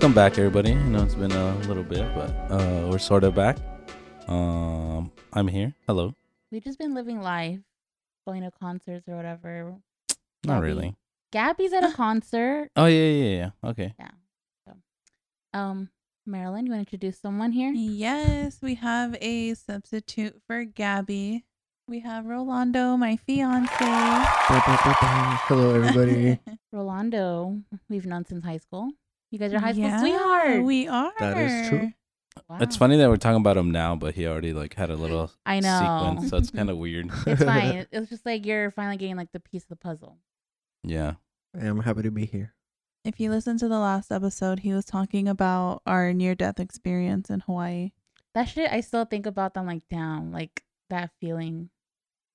welcome back, everybody. I know it's been a little bit, but uh, we're sort of back. Um, I'm here. Hello. We've just been living life, going to concerts or whatever. Not Gabby. really. Gabby's at a concert. Oh yeah, yeah, yeah. Okay. Yeah. Um, Marilyn, you want to introduce someone here? Yes, we have a substitute for Gabby. We have Rolando, my fiance. Hello, everybody. Rolando, we've known since high school. You guys are high school Yeah, sweethearts. We are. That is true. Wow. It's funny that we're talking about him now, but he already like had a little I know. sequence, so it's kind of weird. It's fine. It's just like you're finally getting like the piece of the puzzle. yeah. I'm happy to be here. If you listen to the last episode, he was talking about our near death experience in Hawaii. That shit, I still think about. Them like, down, like that feeling.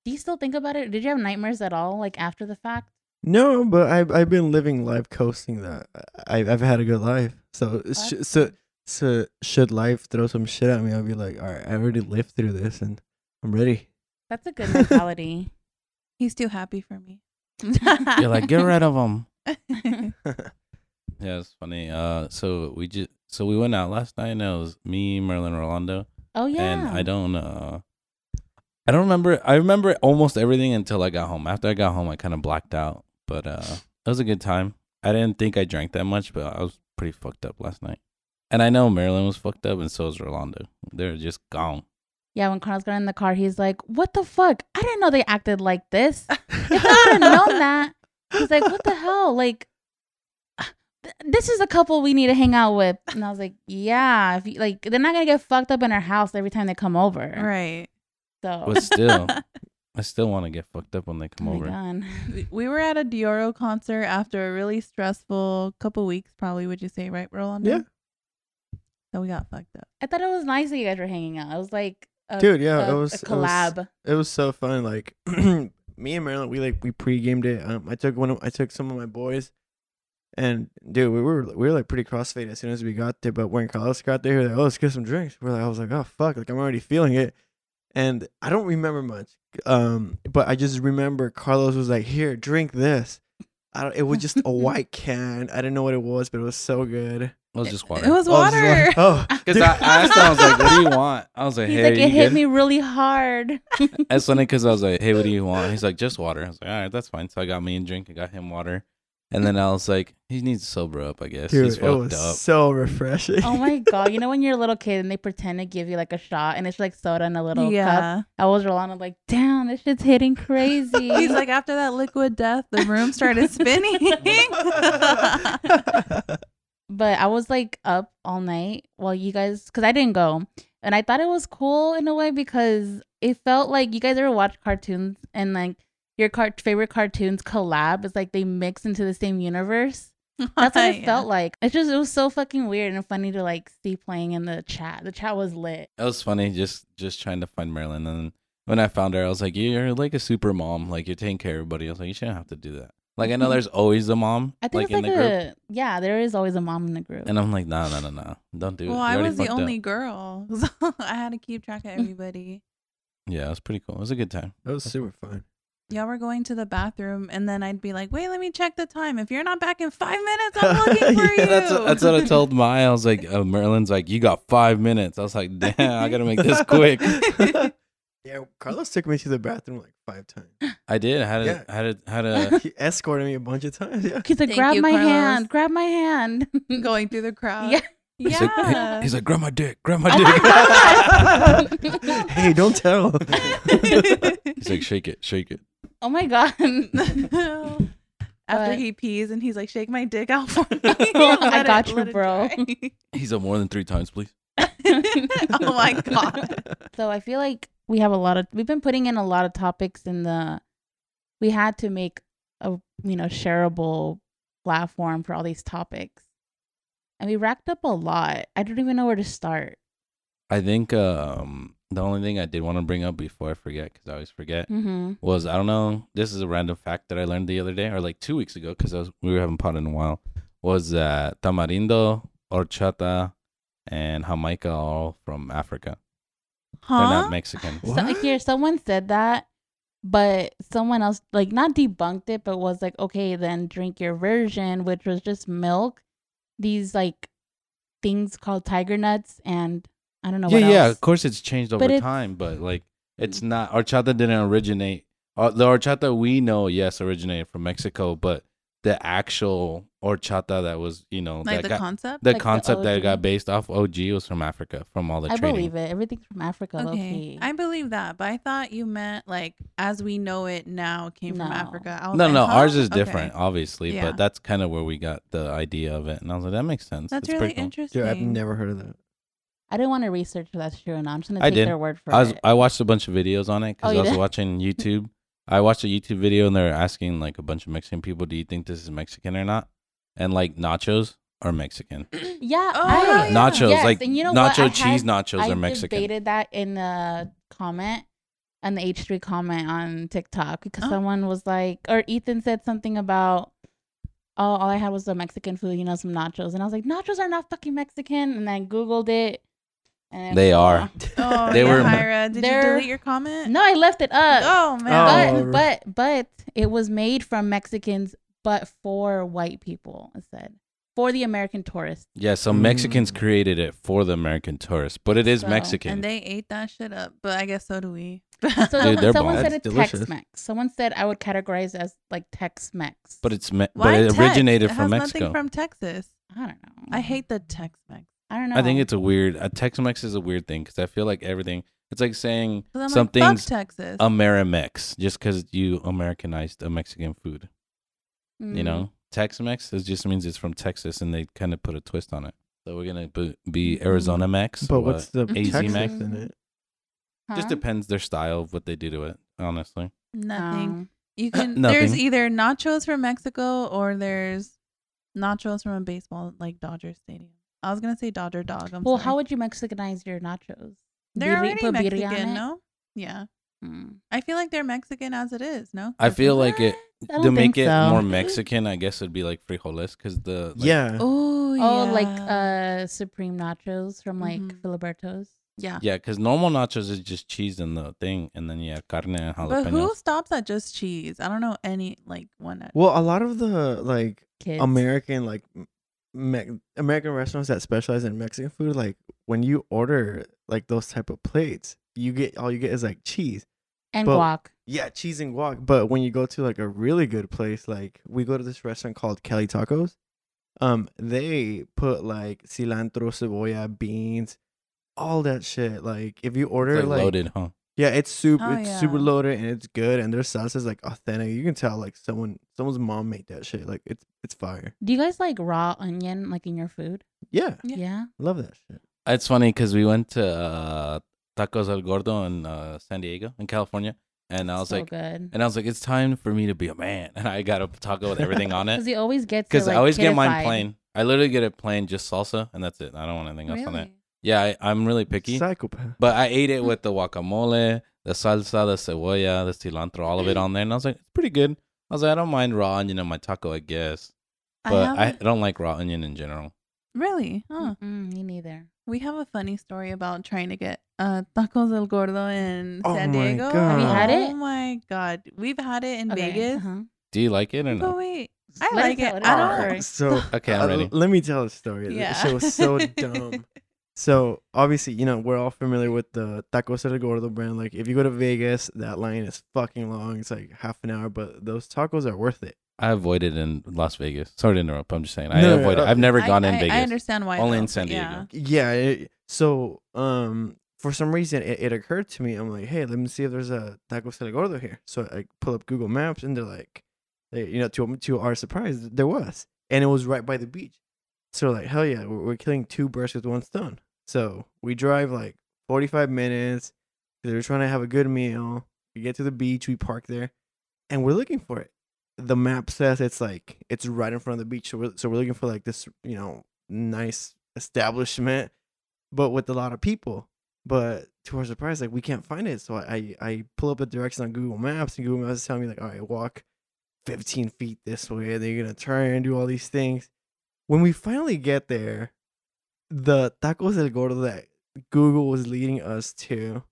Do you still think about it? Did you have nightmares at all, like after the fact? No, but I've I've been living life coasting that. I I've had a good life. So sh- so so should life throw some shit at me, I'll be like, all right, I already lived through this and I'm ready. That's a good mentality. He's too happy for me. You're like, get rid of him. Yeah, it's funny. Uh, so we just so we went out last night, and it was me, Marilyn, Rolando, oh yeah. and I don't uh, I don't remember. I remember almost everything until I got home. After I got home, I kind of blacked out, but uh, it was a good time. I didn't think I drank that much, but I was pretty fucked up last night. And I know Marilyn was fucked up, and so was Rolando. They're just gone. Yeah, when Carlos got in the car, he's like, "What the fuck? I didn't know they acted like this. If I would have known that, he's like, what the hell? Like, th- this is a couple we need to hang out with." And I was like, "Yeah, if you, like they're not gonna get fucked up in our house every time they come over." right. So, But still, I still want to get fucked up when they come oh over. God. We- we were at a Deorro concert after a really stressful couple weeks, probably, would you say, right, Rolando? Yeah. So we got fucked up. I thought it was nice that you guys were hanging out. It was like, a, Dude, yeah, a, it was- a it was- collab. It was so fun. Like me and Marilyn, we like we pre-gamed it. Um, I took one. Of, I took some of my boys, and dude, we were we were like pretty crossfaded as soon as we got there. But when Carlos got there, he was like, "Oh, let's get some drinks." We're like, I was like, "Oh fuck!" Like I'm already feeling it, and I don't remember much. Um, but I just remember Carlos was like, "Here, drink this." I don't. It was just a white can. I didn't know what it was, but it was so good. It was just water. It was Oh, it's water. like- Oh, Because I I asked him, I was like, "What do you want?" I was like, He's "Hey, like, it hit good?" me really hard. That's funny because I was like, "Hey, what do you want?" He's like, "Just water." I was like, "All right, that's fine." So I got me a drink. I got him water, and then I was like, "He needs to sober up, I guess." dude, He's it fucked was up. so refreshing. oh my god! You know when you're a little kid and they pretend to give you like a shot and it's like soda in a little cup. yeah. I was Rolando like, damn, this shit's hitting crazy. He's like, after that liquid death, the room started spinning. but I was like up all night while you guys, because I didn't go, and I thought it was cool in a way because it felt like you guys ever watch cartoons and like your car- favorite cartoons collab. It's like they mix into the same universe. That's what it Yeah. felt like. It just it was so fucking weird and funny to like see playing in the chat. The chat was lit. It was funny, just just trying to find Marilyn. And when I found her, I was like, "You're like a super mom. Like you're taking care of everybody." I was like, "You shouldn't have to do that." Like I know mm-hmm. there's always a mom, I think like it's in like the group, a yeah. There is always a mom in the group. and I'm like, "No, no, no, no, don't do it." Well, I was the fucked up." only girl, so I had to keep track of everybody. Yeah, it was pretty cool. It was a good time. That was super fun. Y'all were going to the bathroom, and then I'd be like, "Wait, let me check the time. If you're not back in five minutes, I'm looking for Yeah, you." That's what, that's what I told Maya. I was like, uh, Marilyn's like, "You got five minutes." I was like, "Damn, I gotta make this quick." yeah, Carlos took me to the bathroom like five times. I did. I had to, Yeah. I had to, had to. he escorted me a bunch of times. Yeah. He's like, Thank grab you, my Carlos. hand, grab my hand. going through the crowd. Yeah. He's like, Yeah. he's like, grab my dick, grab my dick. hey, don't tell. he's like, shake it, shake it. oh my god. After But- he pees and he's like, "Shake my dick out for me." I got it- you, bro. He's up more than three times, please. oh my god. so I feel like we have a lot of we've been putting in a lot of topics in the we had to make a you know shareable platform for all these topics. And we racked up a lot. I don't even know where to start. I think um the only thing I did want to bring up before I forget, because I always forget, Mm-hmm. was I don't know. This is a random fact that I learned the other day, or like two weeks ago, because we were having pot in a while. Was that tamarindo, horchata, and jamaica all from Africa? They're Huh? not Mexican. So, here, someone said that, but someone else like not debunked it, but was like, okay, then drink your version, which was just milk. These like things called tiger nuts and I don't know yeah, what yeah. else. Of course, it's changed over But it's- time, but like it's not horchata didn't originate. Uh, the horchata we know, yes, originated from Mexico, but the actual horchata that was, you know, Like that the got, concept. the Like the concept that got based off OG was from Africa, from all the I trading. believe it. Everything's from Africa. Okay, low-key. I believe that, but I thought you meant like as we know it now came from Africa. I No, like, no, huh? ours is Okay. different, obviously, Yeah. but that's kind of where we got the idea of it, and I was like, that makes sense. That's It's really pretty cool. interesting. Dude, I've never heard of that. I didn't want to research if that's true or not. I'm just gonna I take did. their word for I was it. I watched a bunch of videos on it Oh, because you I was did? watching YouTube. I watched a YouTube video and they were asking like a bunch of Mexican people, "Do you think this is Mexican or not?" And like nachos are Mexican. yeah, Oh, I. Nachos, Yes, like and you know nacho I cheese had- nachos I are Mexican. I debated that in the comment and the H3 comment on TikTok because Oh. someone was like, or Ethan said something about, oh, all I had was the Mexican food, you know, some nachos. And I was like, nachos are not fucking Mexican. And then Googled it. And They are. Oh, They yeah, were- Hyra. Did you they're- delete your comment? No, I left it up. Oh man. Oh. but, but, but it was made from Mexicans, but for white people, it said. For the American tourists. Yeah, so Mexicans Mm. created it for the American tourists, but it is So- Mexican. and they ate that shit up, but I guess so do we. So Dude, someone, someone said it's. Tex-Mex. Someone said I would categorize as like Tex-Mex. but it's me- Why but it Tex? originated it from has Mexico. Nothing from Texas. I don't know. I hate the Tex-Mex. I don't know. I think it's a weird. A Tex-Mex is a weird thing because I feel like everything. It's like saying I'm something's like, fuck Texas. Amerimex just because you Americanized a Mexican food. Mm. You know, Tex-Mex it just means it's from Texas, and they kind of put a twist on it. So we're gonna be, be Mhm. Arizona Mex. But what's the AZ Texas Mac? in it? Huh? Just depends their style of what they do to it. Honestly, Nothing. Um, You can. Nothing. There's either nachos from Mexico or there's nachos from a baseball like Dodger Stadium. I was gonna say Dodger Dog. I'm well, sorry. how would you Mexicanize your nachos? they're Birri- already put birria on Mexican? No. Yeah, Mm. I feel like they're Mexican as it is. No. I feel like it to make it so. more Mexican. I guess it'd be like frijoles because the like, yeah. Oh, Oh, like yeah. uh supreme nachos from like Mhm. Filiberto's. yeah. yeah because normal nachos is just cheese and the thing, and then yeah, carne and jalapeno. But who stops at just cheese? I don't know any like one. At, Well, a lot of the like Kids. American like me- American restaurants that specialize in Mexican food, like when you order like those type of plates, you get all you get is like cheese. and but- guac. Yeah, cheese and guac. But when you go to like a really good place, like we go to this restaurant called Kelly Tacos, um, they put like cilantro, cebolla, beans, all that shit. Like if you order It's like like loaded, huh? yeah, it's super, Oh, it's super loaded and it's good, and their sauce is like authentic. You can tell like someone, someone's mom made that shit. Like it's it's fire. Do you guys like raw onion like in your food? Yeah, Yeah. Yeah. love that shit. It's funny because we went to uh, Tacos El Gordo in uh, San Diego, in California, and I was so like, good. and I was like, it's time for me to be a man, and I got a taco with everything on it Because it. he always gets Because it, like, I always get mine plain. I literally get it plain, just salsa, and that's it. I don't want anything else on it. Yeah, I, I'm really picky, Psychopath. but I ate it with the guacamole, the salsa, the cebolla, the cilantro, all of it on there, and I was like, it's pretty good. I was like, I don't mind raw onion in my taco, I guess, I but have I, a- don't like raw onion in general. really? Huh. Mm, me neither. We have a funny story about trying to get uh, tacos del Gordo in Oh San my Diego. God. Have you had it? Oh my god, we've had it in Okay, Vegas. uh-huh. Do you like it or But no? wait, I Let like it it. tell it I out. don't. Sorry. So Okay, I'm uh, ready. let me tell a story. Yeah. This shit was so dumb. So obviously, you know, we're all familiar with the Tacos El Gordo brand. Like, if you go to Vegas, that line is fucking long. It's like half an hour, but those tacos are worth it. I avoided in Las Vegas. Sorry to interrupt. I'm just saying. I No, avoided. uh, I've never I- gone in I, Vegas. I understand why. Only though, in San but yeah. Diego. Yeah. It, so, um, for some reason, it, it occurred to me. I'm like, hey, let me see if there's a Tacos El Gordo here. So I pull up Google Maps, and they're like, they, you know, to to our surprise, there was, and it was right by the beach. So like, hell yeah, we're, we're killing two birds with one stone. So we drive like 45 minutes. They're trying to have a good meal. We get to the beach, we park there, and we're looking for it. The map says it's like it's right in front of the beach. So we're so we're looking for like this, you know, nice establishment, but with a lot of people. But to our surprise, like we can't find it. So I I pull up a direction on Google Maps, and Google Maps is telling me like, all right, walk 15 feet this way. They're gonna turn and do all these things. When we finally get there, the tacos del gordo that Google was leading us to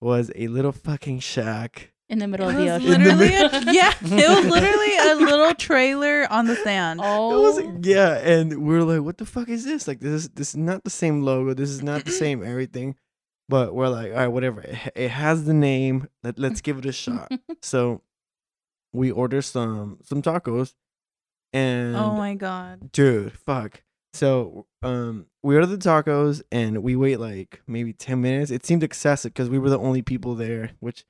was a little fucking shack in the middle of the ocean. literally a, yeah, it was literally a little trailer on the sand. Oh. It oh, was yeah, and we are like, "What the fuck is this? Like, this is this is not the same logo. This is not the same everything." But we're like, "All right, whatever. It, it has the name. Let Let's give it a shot." so we order some some tacos, and oh my god. dude, fuck. So um, we order the tacos, and we wait like maybe ten minutes. It seemed excessive because we were the only people there, which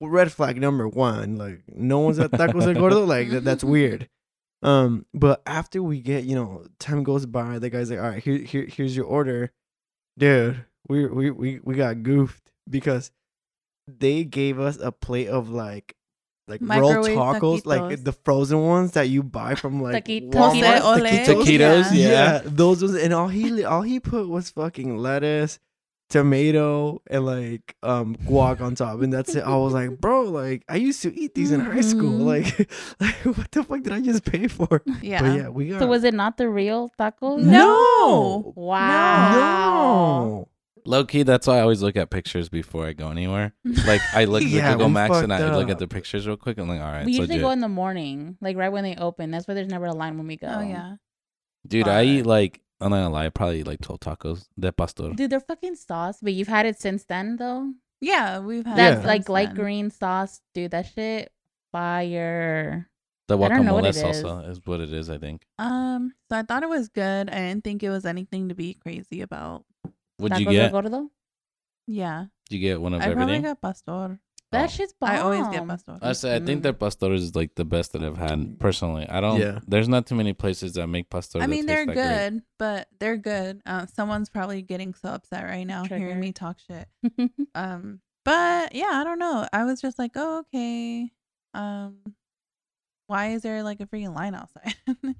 red flag number one. Like, no one's at tacos El Gordo. Like, that, that's weird. Um, but after we get, you know, time goes by, the guy's like, all right, here, here, here's your order, dude. We we we we got goofed because they gave us a plate of like like rolled Microwave tacos, like the frozen ones that you buy from like Taquitos. Walmart. Ole, ole. Taquitos, Yeah. yeah. those was and all he all he put was fucking lettuce, tomato, and like um guac on top, and that's it. I was like, bro, like I used to eat these in high school. Mhm. Like, like what the fuck did I just pay for? Yeah. But yeah, we got so was it not the real tacos? No. Wow. no. Low key, that's why I always look at pictures before I go anywhere. Like I look at Yeah, Google we Max and I fucked look at up. the pictures real quick. I'm like, all right, we it's usually legit. go in the morning, like right when they open. That's why there's never a line when we go. Oh yeah. Dude, I eat like I'm not gonna lie, I probably eat like 12 tacos de pastor. Dude, they're fucking sauce. But you've had it since then, though. Yeah, we've had That's Yeah. like since light then. green sauce, dude. That shit, fire. The I don't know what guacamole it is. salsa is. what it is, I think. Um, so I thought it was good. I didn't think it was anything to be crazy about. What'd you Tacos get? del Gordo, though? Yeah, Did you get one of I probably everything? got pastor. That Oh. shit's bomb. I always get pastor. I say I think Mm. that pastor is like the best that I've had personally. I don't. Yeah. There's not too many places that make pastor. I that mean, they're that great. good, but they're good. Uh, someone's probably getting so upset right now Triggered. hearing me talk shit. Um, but yeah, I don't know. I was just like, oh, okay. Um, why is there like a freaking line outside?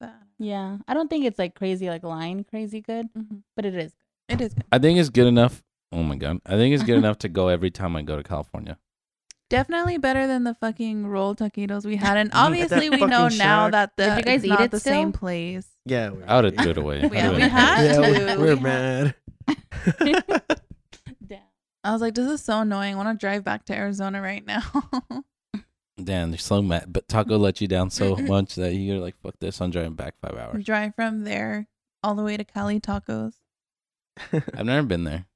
but, yeah, I don't think it's like crazy, like line crazy good, mhm. but it is. It is good. I think it's good enough. Oh my god, I think it's good enough to go every time I go to California. Definitely better than the fucking rolled taquitos we had, and obviously we know fucking now shack. that the Did you guys it's eat not it the still? same place. Yeah, we- I would have threw it away. Yeah, we would've- had yeah, to. we- we're We mad. Damn. I was like, this is so annoying. I want to drive back to Arizona right now. Damn, they're so mad. But Taco let you down so much that you're like, fuck this. I'm driving back five hours. drive from there all the way to Cali Tacos. I've never been there.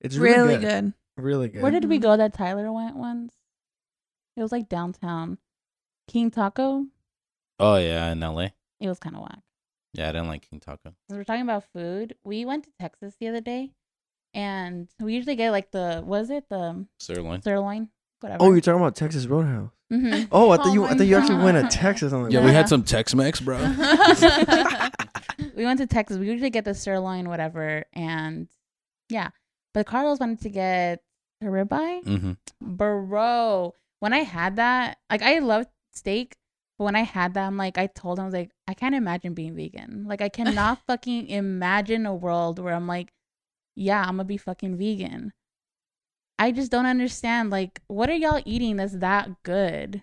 it's really, Really good. good. Really good. Where did we go that Tyler went once? It was like downtown. King Taco. Oh yeah, in LA. It was kind of whack. Yeah, I didn't like King Taco. 'Cause we're talking about food. We went to Texas the other day, and we usually get like the was it the Sirloin. sirloin, whatever. Oh, you're talking about Texas Roadhouse. hmm Oh, I thought Oh you. I my thought you actually went to Texas. I'm like, Yeah, Yeah. we had some Tex-Mex, bro. we went to Texas. We usually get the sirloin, whatever, and yeah. But Carlos wanted to get a ribeye. hmm bro when i had that like i love steak but when i had that i'm like i told him i was like i can't imagine being vegan like i cannot fucking imagine a world where i'm like yeah i'm gonna be fucking vegan i just don't understand like what are y'all eating that's that good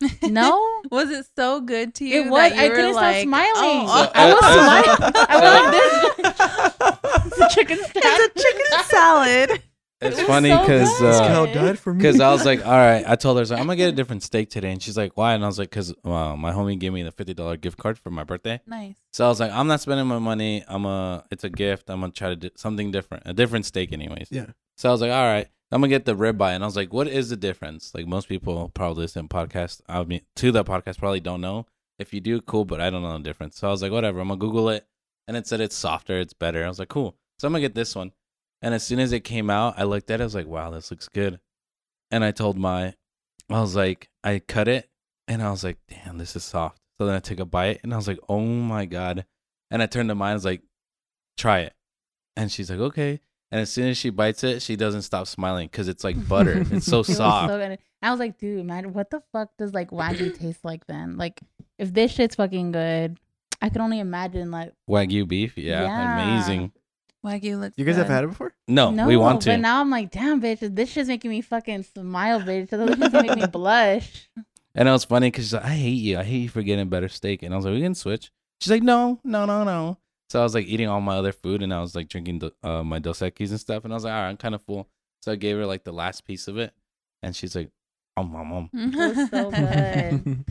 no Was it so good to you? It was. that you I were couldn't stop like, smiling. oh, I was uh, smiling. I was like this. it's a chicken salad. It's a chicken salad. It's It funny because good. This cow Uh, died for me. because I was like, all right. I told her, I was like, I'm gonna get a different steak today, and she's like, why? And I was like, because uh, my homie gave me the fifty dollar gift card for my birthday. Nice. So I was like, I'm not spending my money. I'm a, it's a gift. I'm gonna try to do something different, a different steak, anyways. yeah. So I was like, all right, I'm gonna get the ribeye, and I was like, what is the difference? Like most people probably listen to podcast. I mean, to the podcast probably don't know. If you do, cool, but I don't know the difference. So I was like, whatever. I'm gonna Google it, and it said it's softer, it's better. I was like, cool. So I'm gonna get this one. And as soon as it came out, I looked at it. I was like, wow, this looks good. And I told my, I was like, I cut it, and I was like, damn, this is soft. So then I took a bite, and I was like, oh my god. And I turned to mine. I was like, try it. And she's like, okay. And as soon as she bites it, she doesn't stop smiling because it's like butter. it's so It was soft. so good. I was like, dude, man, what the fuck does like wagyu taste like then? Like, if this shit's fucking good, I can only imagine like. Wagyu beef, yeah, Yeah. amazing. Wagyu looks You guys have had it before? No, no, we want to. But now I'm like, damn, bitch, this shit's making me fucking smile, bitch. This shit's making me blush. and it was funny because she's like, I hate you. I hate you for getting better steak. And I was like, we can switch. She's like, no, no, no, no. So I was like eating all my other food and I was like drinking the, uh, my Dos Equis and stuff. And I was like, all right, I'm kind of full. So I gave her like the last piece of it. And she's like, oh, um, mom. It was so good.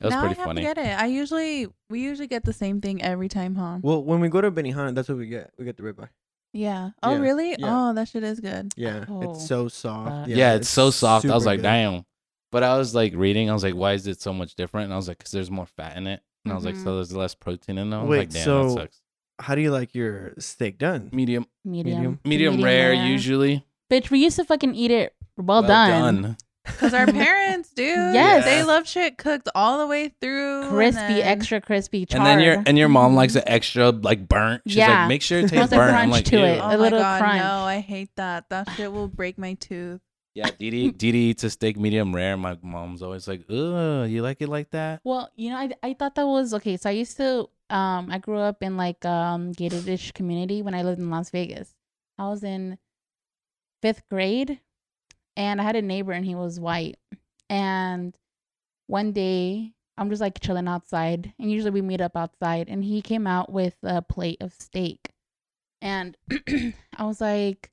It was now pretty I have funny. to get it. I usually we usually get the same thing every time, huh? well, when we go to Benihana, that's what we get. We get the ribeye. Yeah. Oh Yeah. really? Yeah. Oh, that shit is good. Yeah, Oh, it's so soft. fuck. Yeah, it's, so soft. I was like, good. damn. But I was like reading. I was like, why is it so much different? And I was like, because there's more fat in it. And I was like, so there's less protein in it. I was Wait, like, damn, so- that sucks. How do you like your steak done? Medium, Medium. Medium. medium, Medium rare, rare. usually. Bitch, we used to fucking eat it well, done. Cause our parents, do. Yes. they love shit cooked all the way through, and Crispy, then- extra crispy, charred. And then your and your mom likes mm-hmm. it extra like burnt. She's Yeah. like, make sure it tastes Wants a burnt. I'm crunch like, to Ew. it. Oh a my little god, crunch. no, I hate that. That shit will break my tooth. Yeah, Didi Didi eats a steak medium rare. My mom's always like, ugh, you like it like that? Well, you know, I I thought that was okay. So I used to um I grew up in like um gated-ish community when I lived in Las Vegas. I was in fifth grade and I had a neighbor and he was white. And one day I'm just like chilling outside and usually we meet up outside and he came out with a plate of steak. And I was like,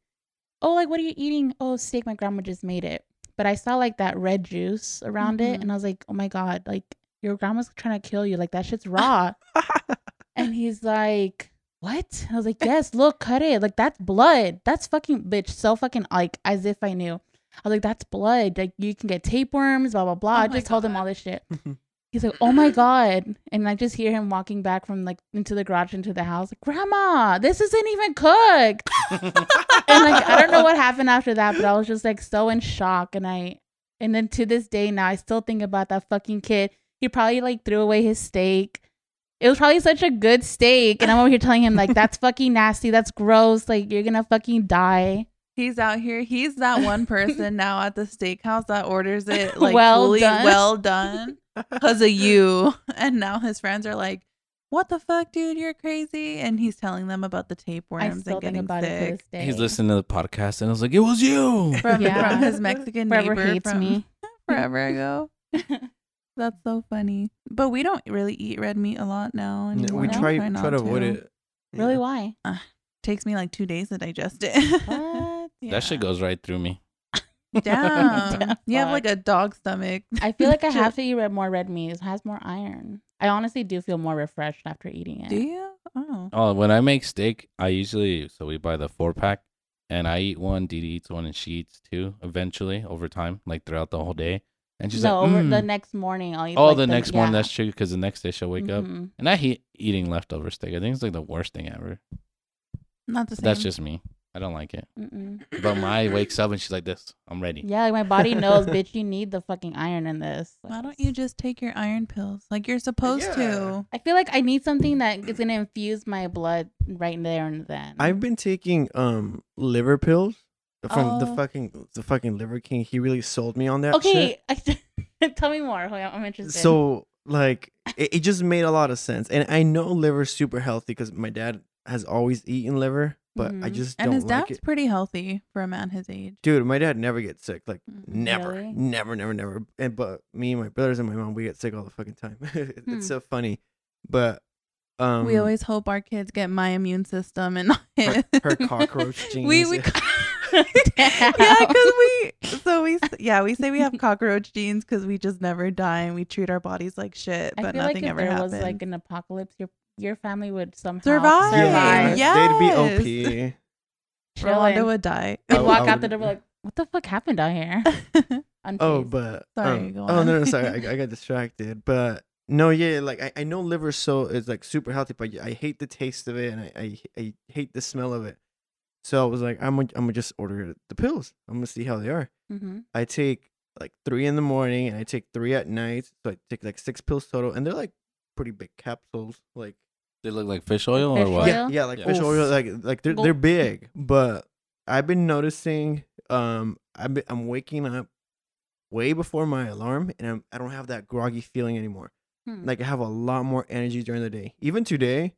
Oh, like what are you eating? Oh, steak, my grandma just made it. But I saw like that red juice around it Mhm. and I was like, Oh my god, like your grandma's trying to kill you. Like that shit's raw. And he's like, What? I was like, Yes, look, cut it. Like, that's blood. That's fucking bitch. So fucking like as if I knew. I was like, That's blood. Like, you can get tapeworms, blah, blah, blah. Oh I just told him all this shit. He's like, Oh my God. And I just hear him walking back from like into the garage into the house. Like, Grandma, this isn't even cooked. and like, I don't know what happened after that, but I was just like so in shock. And I, and then to this day now, I still think about that fucking kid. He probably like threw away his steak. It was probably such a good steak. And I'm over here telling him, like, that's fucking nasty. That's gross. Like, you're gonna fucking die. He's out here. He's that one person now at the steakhouse that orders it like Well fully done. well done because of you. And now his friends are like, "What the fuck, dude? You're crazy!" And he's telling them about the I tapeworms still and think getting about it to sick this day. He's listening to the podcast and I was like, it was you. from, Yeah. from his Mexican Forever neighbor hates from me. forever ago. That's so funny. But we don't really eat red meat a lot now. Yeah, Anymore. we No? try not try to avoid it. really? Yeah. Why? Ah, takes me like two days to digest it. What? That shit goes right through me. Damn. The you have like a dog stomach. I feel like I have to eat red, more red meat. It has more iron. I honestly do feel more refreshed after eating it. Do you? Oh. Oh, when I make steak, I usually so we buy the four pack, and I eat one. Didi eats one, and she eats two. Eventually, over time, like throughout the whole day, and she's no, like, over the "Mm." next morning I'll eat. "Oh, like, the next morning, yeah. that's true." Because the next day she'll wake up, Mhm. and I hate eating leftover steak. I think it's like the worst thing ever. Not the same. that's just me. I don't like it. Mm-mm. But my wakes up and she's like, "This, I'm ready." Yeah, like my body knows, bitch. You need the fucking iron in this. Why don't you just take your iron pills like you're supposed Yeah. to? I feel like I need something that is gonna infuse my blood right there and then. I've been taking um liver pills from the Oh. fucking the fucking liver king. He really sold me on that. shit. okay. tell me more. I'm interested. So like it, it just made a lot of sense, and I know liver's super healthy because my dad has always eaten liver, but I Mhm. just And his like dad's it. pretty healthy for a man his age. Dude, my dad never gets sick. Like Mm, never, really? never, never, never. And but me and my brothers and my mom, we get sick all the fucking time. it's Hmm. so funny, but um, we always hope our kids get my immune system and not her, his. her cockroach genes. we we. Yeah, because we so we yeah we say we have cockroach genes because we just never die and we treat our bodies like shit, I but feel like nothing if ever there happens. was like an apocalypse, your your family would somehow Survive. survive. Yeah. they'd be OP. Rolando Chilling. would die. They'd walk I out the door like, what the fuck happened out here? Oh, but Sorry, um, go oh no, no, sorry, I, I got distracted. But no, yeah, like I, I know liver so is like super healthy, but I hate the taste of it and I, I I hate the smell of it. So I was like, I'm gonna I'm gonna just order the pills. I'm gonna see how they are. hmm I take like three in the morning and I take three at night. So I take like six pills total, and they're like pretty big capsules. Like They look like fish oil Fish or what? yeah, yeah, like Yeah. fish oil. Like like they're they're big, but I've been noticing. Um, I've been, I'm waking up way before my alarm, and I'm I don't have that groggy feeling anymore. Hmm. Like I have a lot more energy during the day. Even today,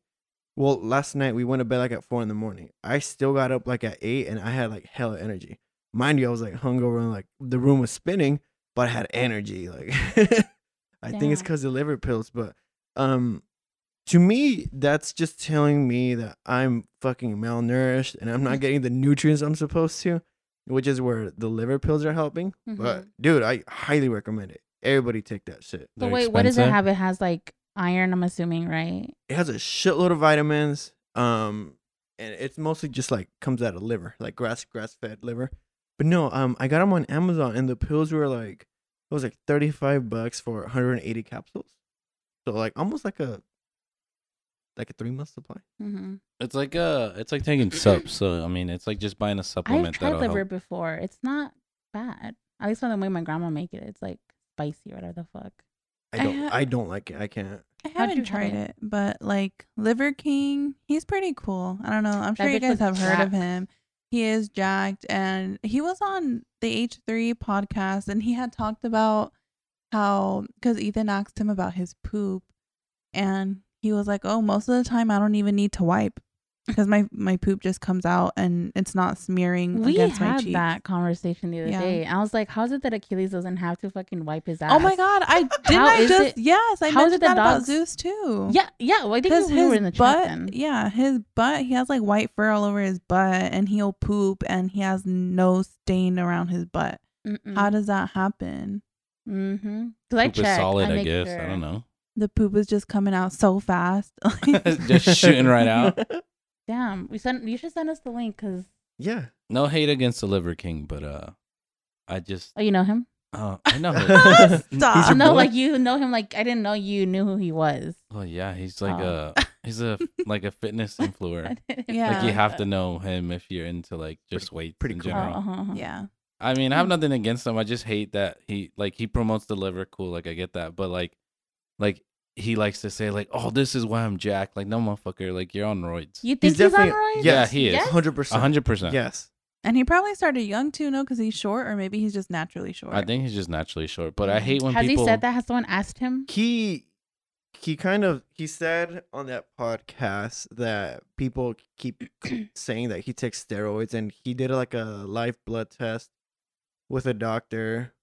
well, last night we went to bed like at four in the morning. I still got up like at eight, and I had like hella energy. Mind you, I was like hungover and like the room was spinning, but I had energy. Like I think it's because of liver pills, but um, to me, that's just telling me that I'm fucking malnourished and I'm not getting the nutrients I'm supposed to. which is where the liver pills are helping. But dude, I highly recommend it. Everybody take that shit. But They're wait, what does it have? It has like iron. I'm assuming, right? It has a shitload of vitamins. Um, and it's mostly just like comes out of liver, like grass grass fed liver. But no, um, I got them on Amazon, and the pills were like it was like thirty five bucks for 180 capsules. So like almost like a like a three month supply. Mm-hmm. It's like uh it's like taking subs. So I mean, it's like just buying a I've supplement tried that'll liver help. before. It's not bad. At least from the way my grandma make it, it's like spicy, whatever the fuck. I I don't ha- I don't like it. I can't. I How'd haven't you try tried it? it, but like Liver King, he's pretty cool. I don't know. I'm That sure you bitch guys was have heard of jacked. him. He is jacked, and he was on the H3 podcast, and he had talked about how because Ethan asked him about his poop, and he was like, "Oh, most of the time I don't even need to wipe because my my poop just comes out and it's not smearing We against my had cheeks." that conversation the other Yeah. day. I was like, "How's it that Achilles doesn't have to fucking wipe his ass?" Oh my god! I didn't. How I just it- yes, I how is mentioned that that about Zeus too. Yeah, yeah. Well, I think Because we were his in the chat butt, then. yeah, his butt, he has like white fur all over his butt, and he'll poop, and he has no stain around his butt. Mm-mm. How does that happen? Mm-hmm. Because I Poop is checked. solid, I, I, guess. Sure. I don't know. The poop is just coming out so fast. Just shooting right out. Damn, we sent. You should send us the link because yeah. No hate against the Liver King, but uh I just oh, you know him. uh, I know him. Stop. Your no, boy? like you know him. Like I didn't know you knew who he was. Oh yeah, he's like Oh. a he's a like a fitness influencer. Yeah. Like you have to know him if you're into like just weight pretty in cool. Oh, general. uh-huh, uh-huh. yeah. I mean, I have nothing against him. I just hate that he like he promotes the liver. Cool, like I get that, but like, like he likes to say like, "Oh, this is why I'm jacked." Like, no, motherfucker, like you're on roids. You think he's, on roids? Yeah, he is. Hundred percent. hundred percent. Yes. And he probably started young too, no? Because he's short, or maybe he's just naturally short. I think he's just naturally short. But I mm. hate when Has people. he said that? Has someone asked him? He he kind of he said on that podcast that people keep saying that he takes steroids and he did like a live blood test with a doctor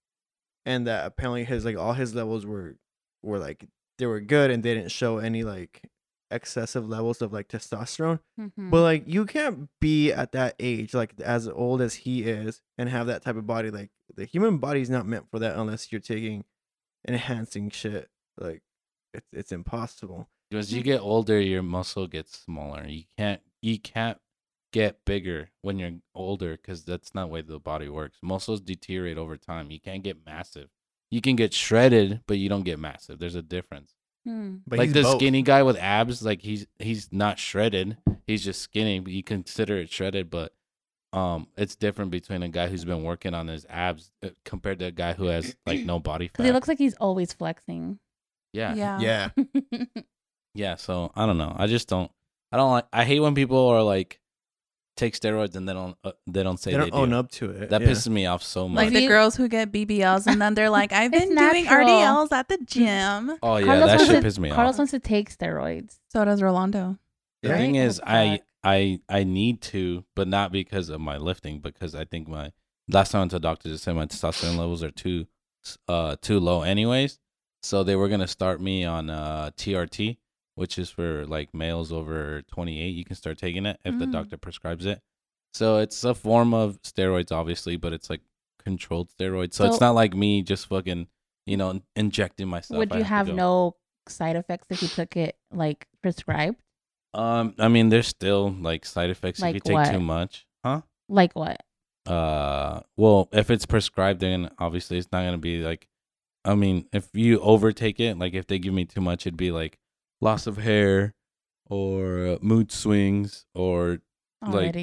and that apparently his like all his levels were were like they were good and they didn't show any like excessive levels of like testosterone Mhm. but like you can't be at that age like as old as he is and have that type of body like the human body's not meant for that unless you're taking enhancing shit like it's it's impossible As you get older, your muscle gets smaller. You can't you can't get bigger when you're older because that's not the way the body works. Muscles deteriorate over time. You can't get massive. You can get shredded, but you don't get massive. There's a difference. Hmm. but like the both. skinny guy with abs, like he's he's not shredded. He's just skinny, but you consider it shredded. But um, it's different between a guy who's been working on his abs uh, compared to a guy who has like no body fat. Because he looks like he's always flexing. yeah, Yeah. yeah Yeah, so I don't know. I just don't. I don't like. I hate when people are like take steroids and they don't. Uh, they don't say they they, don't own do. up to it That yeah. pisses me off so much. Like the girls who get BBLs and then they're like, I've It's been doing natural. RDLs at the gym. oh yeah, Carlos that wants shit to- pisses me Carlos off. Carlos wants to take steroids. So does Rolando. The Yeah. thing is, I. I I need to, but not because of my lifting. Because I think my last time I went to the doctor, they said my testosterone levels are too uh too low, anyways. So they were gonna start me on uh TRT, which is for like males over 28. You can start taking it if the Mm. doctor prescribes it. So it's a form of steroids, obviously, but it's like controlled steroids. So, it's not like me just fucking you know injecting myself. Would you have go. no side effects if you took it like prescribed? Um, I mean, there's still like side effects if you Like take what? too much, huh? Like what? Uh, well, if it's prescribed, then obviously it's not gonna be like. I mean, if you overtake it, like if they give me too much, it'd be like loss of hair, or uh, mood swings, or Like-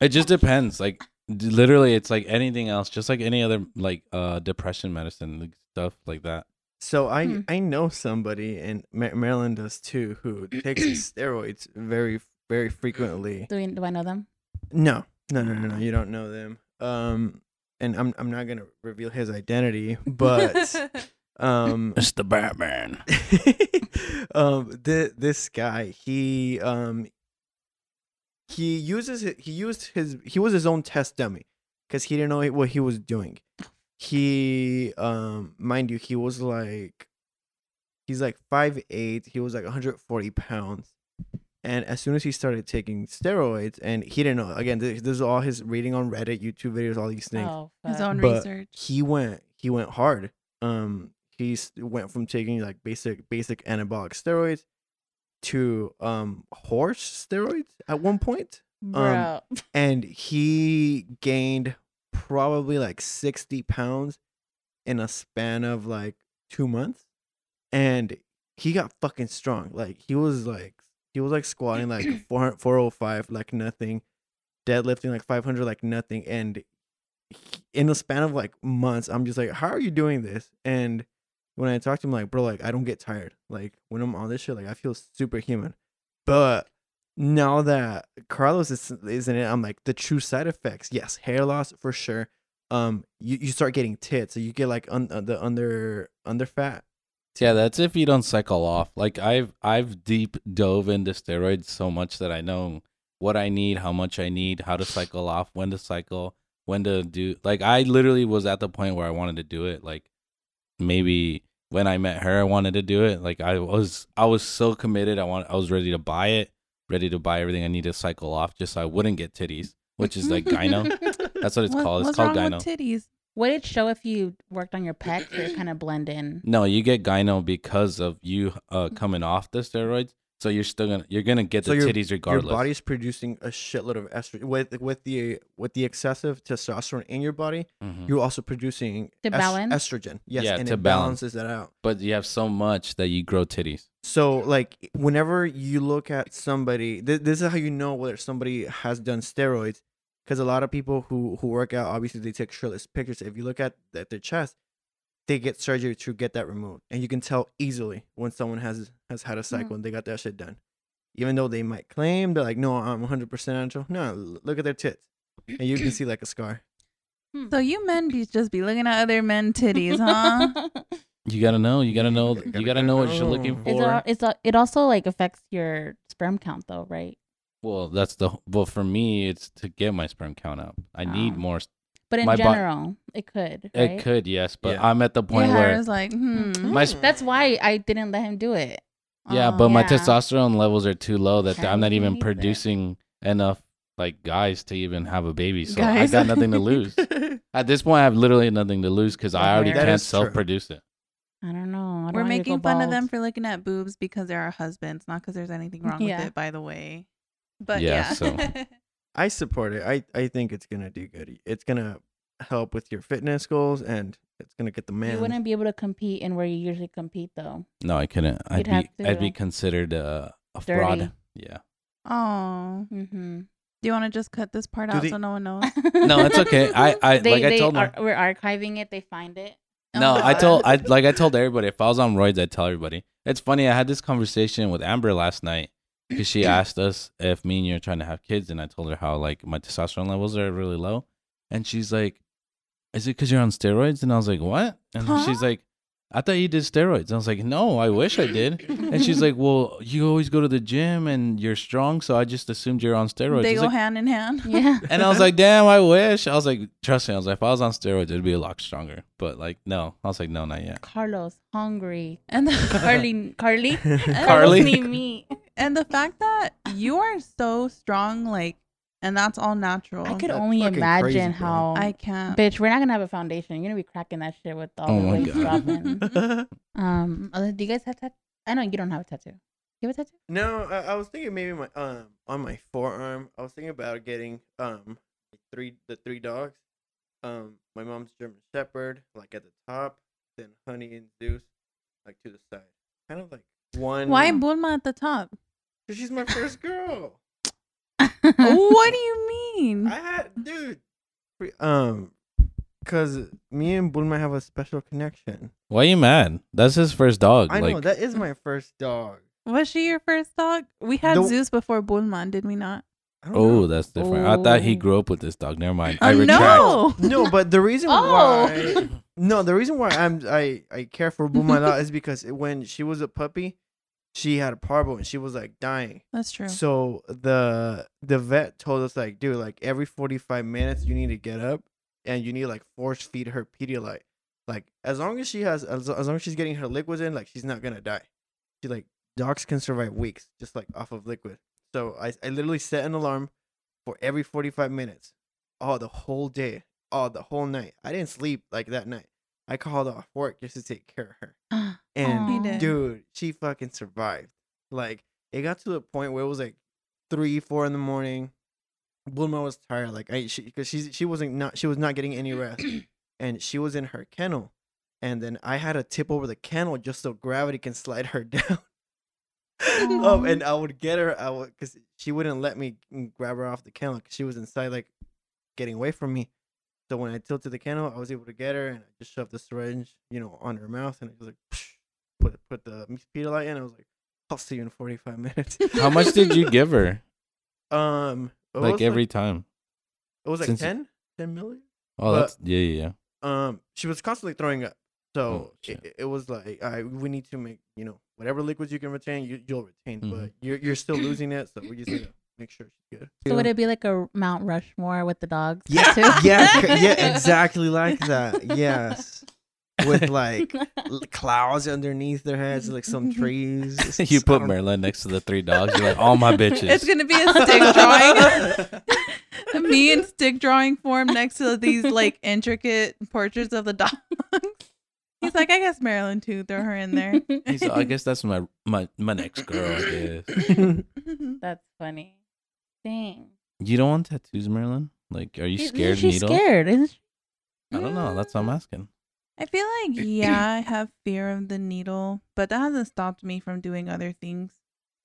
it just depends. Like literally, it's like anything else, just like any other like uh depression medicine like, stuff like that. so i Hmm. i know somebody and Ma- marilyn does too who takes steroids very very frequently do, we, do I know them? no no no no no you don't know them um and i'm i'm not gonna reveal his identity but um It's the Batman. um th- this guy he um he uses it he used his he was his own test dummy because he didn't know what he was doing he um mind you he was like he's like five eight he was like 140 pounds And as soon as he started taking steroids, and he didn't know, again, this, this is all his reading on Reddit, YouTube videos, all these things. Oh, His own But research. He went, he went hard. Um, he went from taking like basic, basic anabolic steroids to um horse steroids at one point, bro. and he gained probably like sixty pounds in a span of like two months, and he got fucking strong. Like he was like he was like squatting like 400 405 like nothing, deadlifting like 500 like nothing, and he- in the span of like months, I'm just like, how are you doing this? And when I talk to him, like, bro, like I don't get tired. Like when I'm on this shit, like I feel superhuman. But now that Carlos is is in it, I'm like the true side effects. Yes, hair loss for sure. Um, you, you start getting tits, so you get like un, uh, the under under fat. Yeah, that's if you don't cycle off. Like I've I've deep dove into steroids so much that I know what I need, how much I need, how to cycle off, when to cycle, when to do. Like I literally was at the point where I wanted to do it. Like maybe when I met her, I wanted to do it. Like I was I was so committed. I want I was ready to buy it, ready to buy everything I need to cycle off, just so I wouldn't get titties, which is like gyno. That's what it's What- called. It's called wrong gyno. with titties? Would it show if you worked on your pecs or kind of blend in? No, you get gyno because of you uh coming off the steroids. So you're still gonna you're gonna get So the your- titties regardless. Your body's producing a shitload of estrogen with with the with the excessive testosterone in your body. Mhm. You're also producing To est- balance? estrogen. Yes, Yeah, and to it balance. balances that out. But you have so much that you grow titties. So like whenever you look at somebody, th- this is how you know whether somebody has done steroids, because a lot of people who who work out obviously they take shirtless pictures. If you look at, at their chest, they get surgery to get that removed, and you can tell easily when someone has has had a mm-hmm. cycle and they got that shit done. Even though they might claim they're like, no, I'm 100 percent natural. No, look at their tits, and you can see like a scar. Hmm. So you men be just be looking at other men titties, huh? You gotta know. You gotta know. Gotta- You gotta gotta know what you're looking know. It's for. it's al- it also like affects your sperm count though, right? Well, that's the. Well, for me, it's to get my sperm count up. I need Oh. more. But in My bo- general, it could. Right? It could, yes, but Yeah. I'm at the Your point hair where. is like, hmm. My sp- That's why I didn't let him do it. Yeah, Oh. but my Yeah. testosterone levels are too low that I'm not even me neither. producing enough like guys to even have a baby. So I got nothing to lose. At this point, I have literally nothing to lose because I already That can't is true. self-produce it. I don't know. I don't We're wanna get making go fun of bald. them for looking at boobs because they're our husbands, not because there's anything wrong Yeah. with it, by the way. But Yeah, yeah. so- I support it. I I think it's gonna do good. It's gonna help with your fitness goals, and it's gonna get the man. You wouldn't be able to compete in where you usually compete though. No, I couldn't. I'd You'd be have I'd be considered uh, a Dirty. fraud. Yeah. oh, Mm-hmm. do you want to just cut this part Do out they- so no one knows? No, it's okay. I I they, like I told are, them. we're archiving it. They find it. No, I told I like I told everybody if I was on roids, I'd tell everybody. It's funny. I had this conversation with Amber last night because she asked us if me and you are trying to have kids, and I told her how like my testosterone levels are really low, and she's like, "Is it because you're on steroids?" And I was like, "What?" And Huh? she's like, "I thought you did steroids." I was like, "No, I wish I did." And she's like, "Well, you always go to the gym and you're strong, so I just assumed you're on steroids." They go like- hand in hand. Yeah. and I was like, damn, I wish. I was like, trust me. I was like, if I was on steroids, it'd be a lot stronger. But like, no. I was like, no, not yet. Carlos hungry. And the, Carly, Carly, and- Carly? Carlos need meat. and the fact that you are so strong, like, and that's all natural. I could That's only imagine crazy, how. I can't. Bitch, we're not gonna have a foundation. You're gonna be cracking that shit with all Oh the my weights God. dropping. Um, do you guys have tattoo? I know you don't have a tattoo. You have a tattoo? No, I, I was thinking maybe my um on my forearm. I was thinking about getting um three the three dogs. Um, my mom's German Shepherd, like at the top, then Honey and Zeus, like to the side. Kind of like one. Why Bulma at the top? Cause she's my first girl. What do you mean? I had dude. Um, cause me and Bulma have a special connection. Why are you mad? That's his first dog. I like, know that is my first dog. Was she your first dog? We had The- Zeus before Bulma, did we not? Oh, know. that's different. I thought he Oh. grew up with this dog. Never mind. I Oh, retract. no. no, but the reason Oh. why no, the reason why I'm I I care for Bulma a lot is because when she was a puppy, she had a parvo and she was like dying. That's true. So the the vet told us like, dude, like every forty five minutes you need to get up and you need to, like force feed her Pedialyte. Like as long as she has as, as long as she's getting her liquids in, like she's not gonna die. She like dogs can survive weeks just like off of liquid. So I I literally set an alarm for every 45 minutes. Oh, the whole day. Oh, the whole night. I didn't sleep like that night. I called off work just to take care of her. Ah. And dude, she fucking survived. Like it got to the point where it was like three, four in the morning. Bulma was tired, like I, she, because she she wasn't not she was not getting any rest, and she was in her kennel, and then I had to tip over the kennel just so gravity can slide her down. um, and I would get her, I would, because she wouldn't let me mm, grab her off the kennel, 'cause she was inside, like getting away from me. So when I tilted the kennel, I was able to get her, and I just shoved the syringe, you know, on her mouth, and it was like, put put the Pedialyte in. I was like, I'll see you in forty five minutes. How much did you give her? Um, like was every time. it was like since- 10, 10 million. Oh, but- that's yeah, yeah, yeah. Um, she was constantly throwing up, so Oh, it, it was like, I we need to make you know whatever liquids you can retain, you you'll retain, but Mhm. you're you're still losing it, so we just need to make sure she's good. So would it be like a Mount Rushmore with the dogs? Yeah, too? yeah, yeah, exactly like that. Yes, with like clouds underneath their heads, like some mm-hmm. trees. It's you put don't- Marilyn next to the three dogs. You're like, all my bitches. It's gonna be a stick drawing. Me in stick drawing form next to these like intricate portraits of the dogs. He's like, I guess Marilyn too. Throw her in there. He's like, I guess that's my my my next girl. I guess. That's funny. Dang. You don't want tattoos, Marilyn? Like, are you scared of she needles? scared, isn't she? I don't know. That's what I'm asking. I feel like yeah, I have fear of the needle, but that hasn't stopped me from doing other things,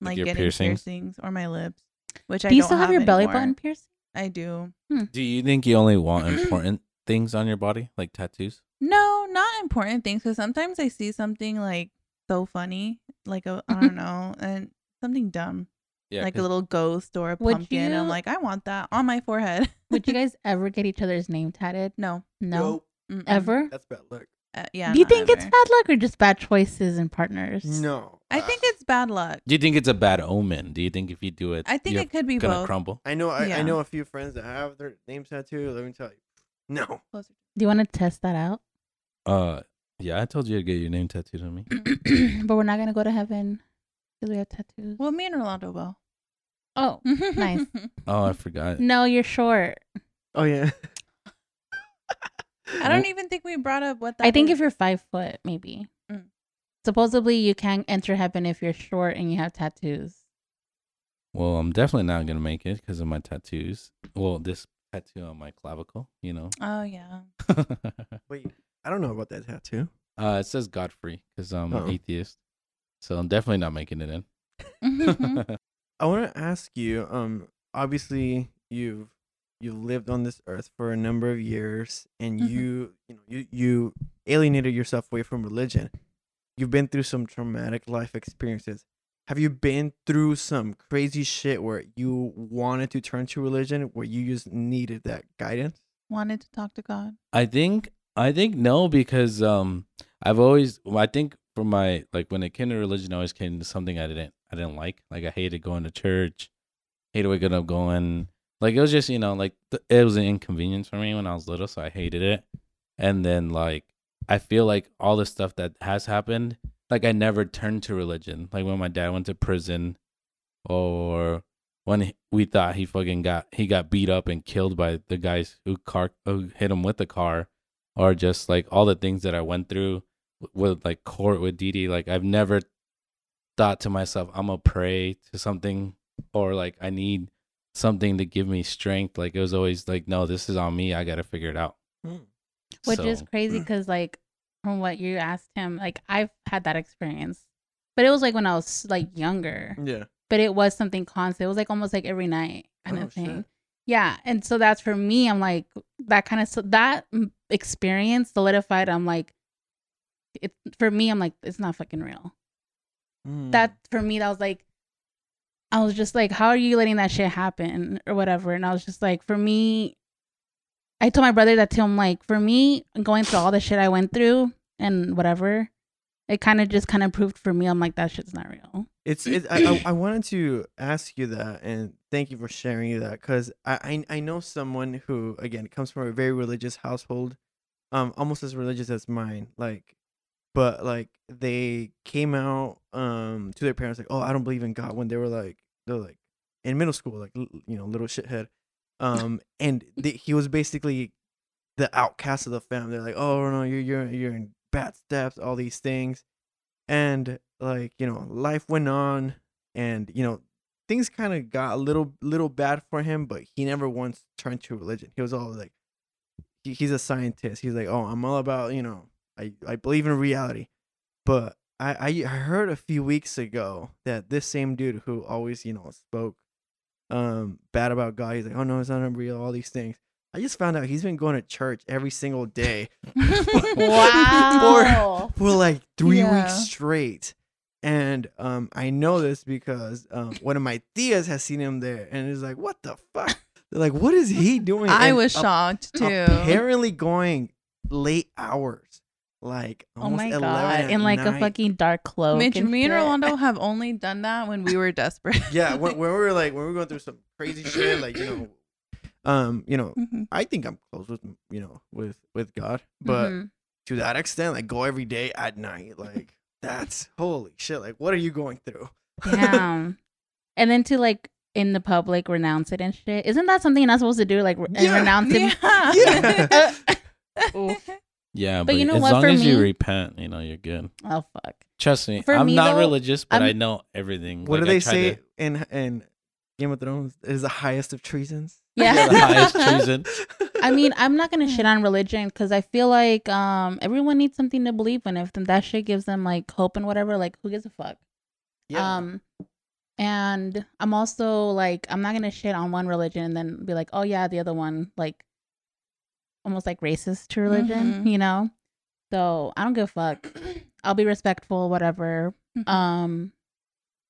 Like like, your getting piercings? piercings? or my lips, which I Do you don't still have your belly anymore. button pierced? I do. Hmm. Do you think you only want important things on your body, like tattoos? No, not important things. Because sometimes I see something like so funny, like a I don't know, and something dumb, Yeah, like a 'cause- little ghost or a Would pumpkin. you- I'm like, I want that on my forehead. Would you guys ever get each other's name tatted? no, No. Nope, Mm-mm. Ever? that's bad luck. Uh, yeah. Do you not think it's bad luck or just bad choices and partners? No, I think it's bad luck. Do you think it's a bad omen? Do you think if you do it, I think you're it could be gonna both. crumble? I know. I, I know a few friends that have their names tattooed. Let me tell you, no. Closer. Do you want to test that out? Uh, yeah, I told you to get your name tattooed on me. but we're not gonna go to heaven because we have tattoos. Well, me and Rolando will. Oh, Nice. Oh, I forgot. no, you're short. Oh yeah. I don't even think we brought up what that I think is. if you're five foot, maybe. Mm. Supposedly, you can't enter heaven if you're short and you have tattoos. Well, I'm definitely not gonna make it because of my tattoos. Well, this tattoo on my clavicle, you know. Oh yeah. Wait, I don't know about that tattoo. uh, it says Godfrey because I'm Oh. an atheist, so I'm definitely not making it in. I want to ask you. Um, obviously you've you've lived on this earth for a number of years, and Mhm. you you know you you alienated yourself away from religion. You've been through some traumatic life experiences. Have you been through some crazy shit where you wanted to turn to religion, where you just needed that guidance? Wanted to talk to God. I think I think no because um I've always I think for my like when it came to religion I always came to something I didn't I didn't like like I hated going to church, hated waking up going like it was just you know like th- it was an inconvenience for me when I was little so I hated it, and then like I feel like all the stuff that has happened like I never turned to religion. Like when my dad went to prison, or when we thought he fucking got he got beat up and killed by the guys who car who hit him with the car or just like all the things that I went through with like court with Didi like I've never thought to myself I'm gonna pray to something or like I need something to give me strength like it was always like no this is on me I got to figure it out which is crazy because like from what you asked him like i've had that experience but it was like when i was like younger Yeah. but it was something constant it was like almost like every night kind Oh, of thing shit. yeah and so that's for me i'm like that kind of so that mm, experience solidified i'm like it for me i'm like it's not fucking real Mm. that for me that was like i was just like how are you letting that shit happen or whatever and i was just like for me i told my brother that to i'm like for me going through all the shit i went through and whatever it kind of just kind of proved for me i'm like that shit's not real It's it. I, I I wanted to ask you that, and thank you for sharing that, because I, I I know someone who again comes from a very religious household, um, almost as religious as mine. Like, but like they came out um to their parents like, oh, I don't believe in God when they were like they're like in middle school, like l- you know, little shithead. Um, and the, he was basically the outcast of the family. They're like, oh no, you're you're you're in bad steps, all these things, and like you know, life went on, and you know, things kind of got a little little bad for him, but he never once turned to religion. He was all like, he, he's a scientist. He's like, oh, I'm all about you know, I I believe in reality, but I I heard a few weeks ago that this same dude who always you know spoke um bad about God, he's like, oh no, it's not real, all these things. I just found out he's been going to church every single day Wow. for like three Yeah. weeks straight. And um, I know this because um, one of my tias has seen him there, and is like, "What the fuck?" They're like, "What is he doing?" I And was shocked too. Apparently, going late hours, like Oh my 11 god! In like a fucking dark cloak. Mitch, and me and shit. Rolando have only done that when we were desperate. yeah. When, when we were like when we were going through some crazy shit, like you know, um, you know, Mhm. I think I'm close with you know with with God, but Mhm. to that extent, like go every day at night, like that's holy shit. Like, what are you going through? Damn. and then to like in the public renounce it and shit. Isn't that something you're not supposed to do? Like re- and Yeah. renounce it. Yeah. Oof. Yeah, But but, you know as what, long for as you repent, you know, you're good. Oh fuck. Trust me, For I'm me, not though, religious, but I'm- I know everything. What Like, do I they try say to- in in Game of Thrones? Is the highest of treasons. Yeah. Yeah, the highest treason. I mean, I'm not gonna shit on religion because I feel like um everyone needs something to believe in. If that shit gives them like hope and whatever, like who gives a fuck? yeah. Um, and I'm also like, I'm not gonna shit on one religion and then be like, oh yeah, the other one, like, almost like racist to religion, Mhm. you know. So I don't give a fuck. I'll be respectful, whatever. Mhm. Um,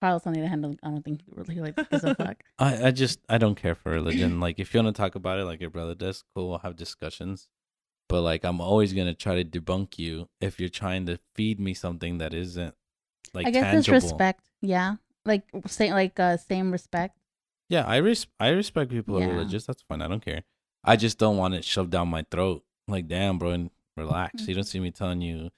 Carlos on the other hand, I don't think he really like gives a fuck. I, I just I don't care for religion. like if you want to talk about it like your brother does, cool, we'll have discussions. But like I'm always gonna try to debunk you if you're trying to feed me something that isn't like I guess tangible. it's respect. Yeah, like say like uh, same respect. Yeah, I res- I respect people who are religious. That's fine. I don't care. I just don't want it shoved down my throat. Like, damn, bro, and relax. You don't see me telling you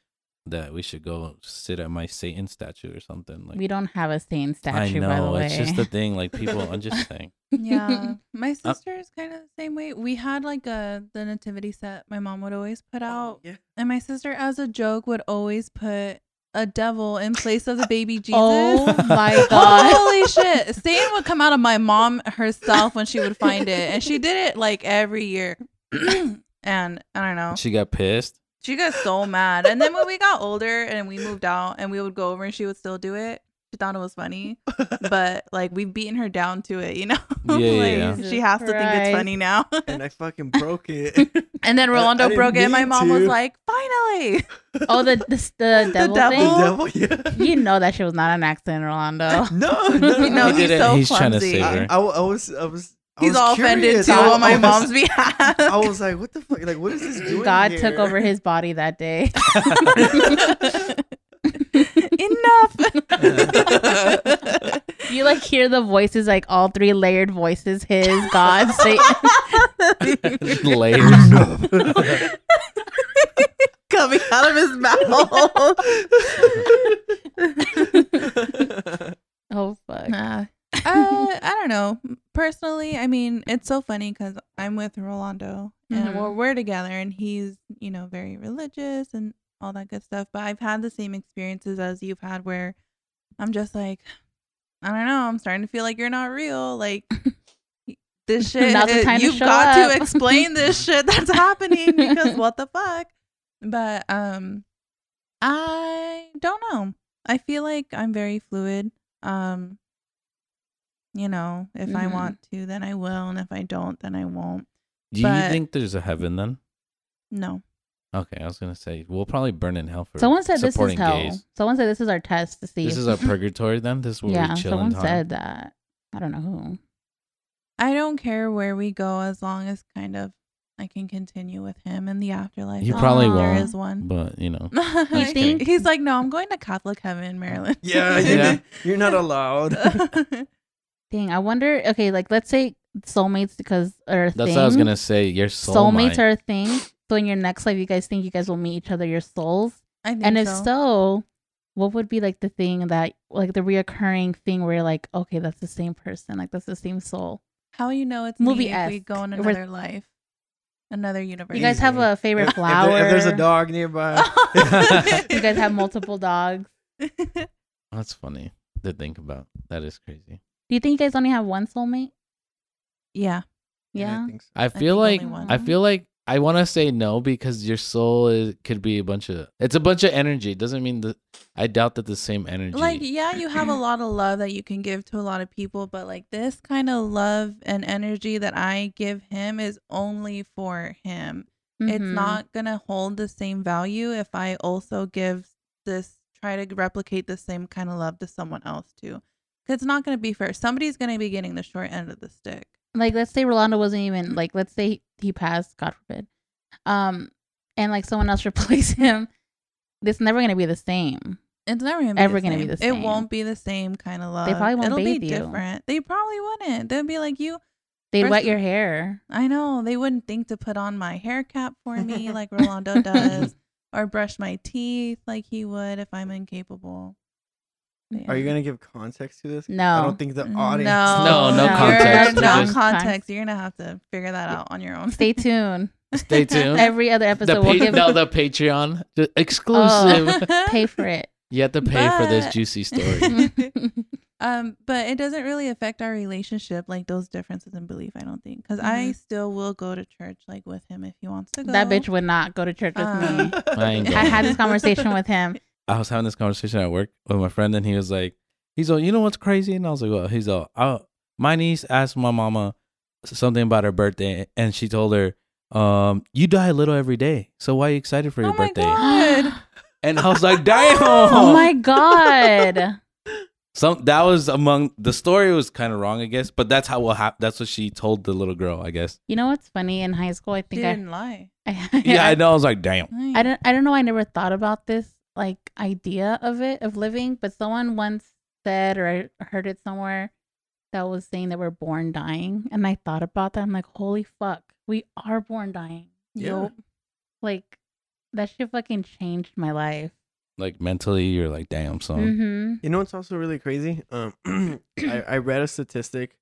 that we should go sit at my Satan statue or something. Like, we don't have a Satan statue, I know by the way. it's just the thing. Like, people. I'm just saying. yeah my Uh, sister is kind of the same way we had like a the nativity set my mom would always put out yeah. and my sister as a joke would always put a devil in place of the baby oh jesus? Oh my god. holy shit. Satan would come out of my mom herself when she would find it and she did it like every year. And i don't know. She got pissed. she got so mad. And then when we got older and we moved out and we would go over and she would still do it she thought it was funny but like we've beaten her down to it, you know. Yeah, yeah, like, yeah. she has to think it's funny now. and I fucking broke it. and then I- I Rolando broke it. and My mean mom was like, "Finally!" oh, the the, the devil devil? thing. the devil, yeah. You know that shit was not an accident, Rolando. No, no, no. No, he he's so He's trying to clumsy. save I, her. I, I was, I was. I He's was all offended too I- on my was- mom's behalf. I was like, what the fuck? Like, what is this doing? God here? took over his body that day. Enough. you like hear the voices, like all three layered voices. His God, Satan. Layers. coming out of his mouth. oh fuck. Nah. uh, I don't know. Personally, I mean, it's so funny because I'm with Rolando and Mhm. we're, we're together, and he's, you know, very religious and all that good stuff. But I've had the same experiences as you've had where I'm just like, I don't know, I'm starting to feel like you're not real. Like, this shit, it- to you've show got up. to explain this shit that's happening because what the fuck? But, um, I don't know. I feel like I'm very fluid. Um, you know, if I Mhm. want to, then I will, and if I don't, then I won't. Do you think there's a heaven then? No. Okay, I was gonna say we'll probably burn in hell for Someone said this is supporting hell. gays. Someone said this is our test to see. This is our purgatory then. This is where yeah. we chill Someone time. said that. I don't know who. I don't care where we go as long as kind of I can continue with him in the afterlife. You as probably long as won't, is one. but you know, You think? He's like, no, I'm going to Catholic heaven, Marilyn. Yeah, Yeah. yeah. You're not allowed. Dang, I wonder. Okay, like let's say soulmates because are a thing. that's thing. what I was gonna say. Your soul soulmates are a thing. So in your next life, you guys think you guys will meet each other, your souls, I think and if so. so, what would be like the thing that like the reoccurring thing where you're like, okay, that's the same person, like that's the same soul. How you know it's Movie me if we go in If we're- another life, another universe. You guys have a favorite If, flower? there- if there's a dog nearby. you guys have multiple dogs. That's funny to think about. That is crazy. Do you think you guys only have one soulmate? yeah. Yeah. I think so. I think feel like only one. I feel like I want to say no because your soul is could be a bunch of it's a bunch of energy. It doesn't mean that I doubt that the same energy. Like, yeah, you have a lot of love that you can give to a lot of people, but like this kind of love and energy that I give him is only for him. It's Mhm. not gonna hold the same value if I also give this try to replicate the same kind of love to someone else too. 'Cause it's not gonna be fair. Somebody's gonna be getting the short end of the stick. Like let's say Rolando wasn't even like let's say he passed, God forbid. Um and like someone else replaced him. It's never gonna be the same. It's never gonna be Ever the gonna be the same. It won't be the same kind of love. They probably won't It'll bathe be you. different. They probably wouldn't. They'd be like you. They'd wet your hair. I know they wouldn't think to put on my hair cap for me like Rolando does, or brush my teeth like he would if I'm incapable. But Are you gonna give context to this? No. I don't think the audience. No, No, no You're- context, No just- context. You're gonna have to figure that out on your own. Stay tuned. Stay tuned. Every other the episode we'll pa- give no, the Patreon the exclusive. pay for it. You have to pay for this juicy story. um, but it doesn't really affect our relationship like those differences in belief. I don't think because I Mhm. still will go to church like with him if he wants to go. that bitch would not go to church with Uh, me. I I had this conversation with him. I was having this conversation at work with my friend, and he was like, "He's all, you know what's crazy?" And I was like, "Well, he's all, oh, my niece asked my mama something about her birthday, and she told her, um, you die a little every day, so why are you excited for your Oh my birthday?" God. And I was like, "Damn!" Oh my god. Some that was among the story was kind of wrong, I guess, but that's how what hap- That's what she told the little girl, I guess. You know what's funny? In high school, I She think I, didn't lie. I, Yeah, I know. I was like, "Damn." I don't I don't know I never thought about this like idea of it of living, but someone once said or I heard it somewhere that was saying that we're born dying and I thought about that. I'm like, holy fuck, we are born dying. Yeah. Yup. Like that shit fucking changed my life. Like mentally, you're like, "Damn, son." Mm-hmm. You know what's also really crazy? Um, I, I read a statistic,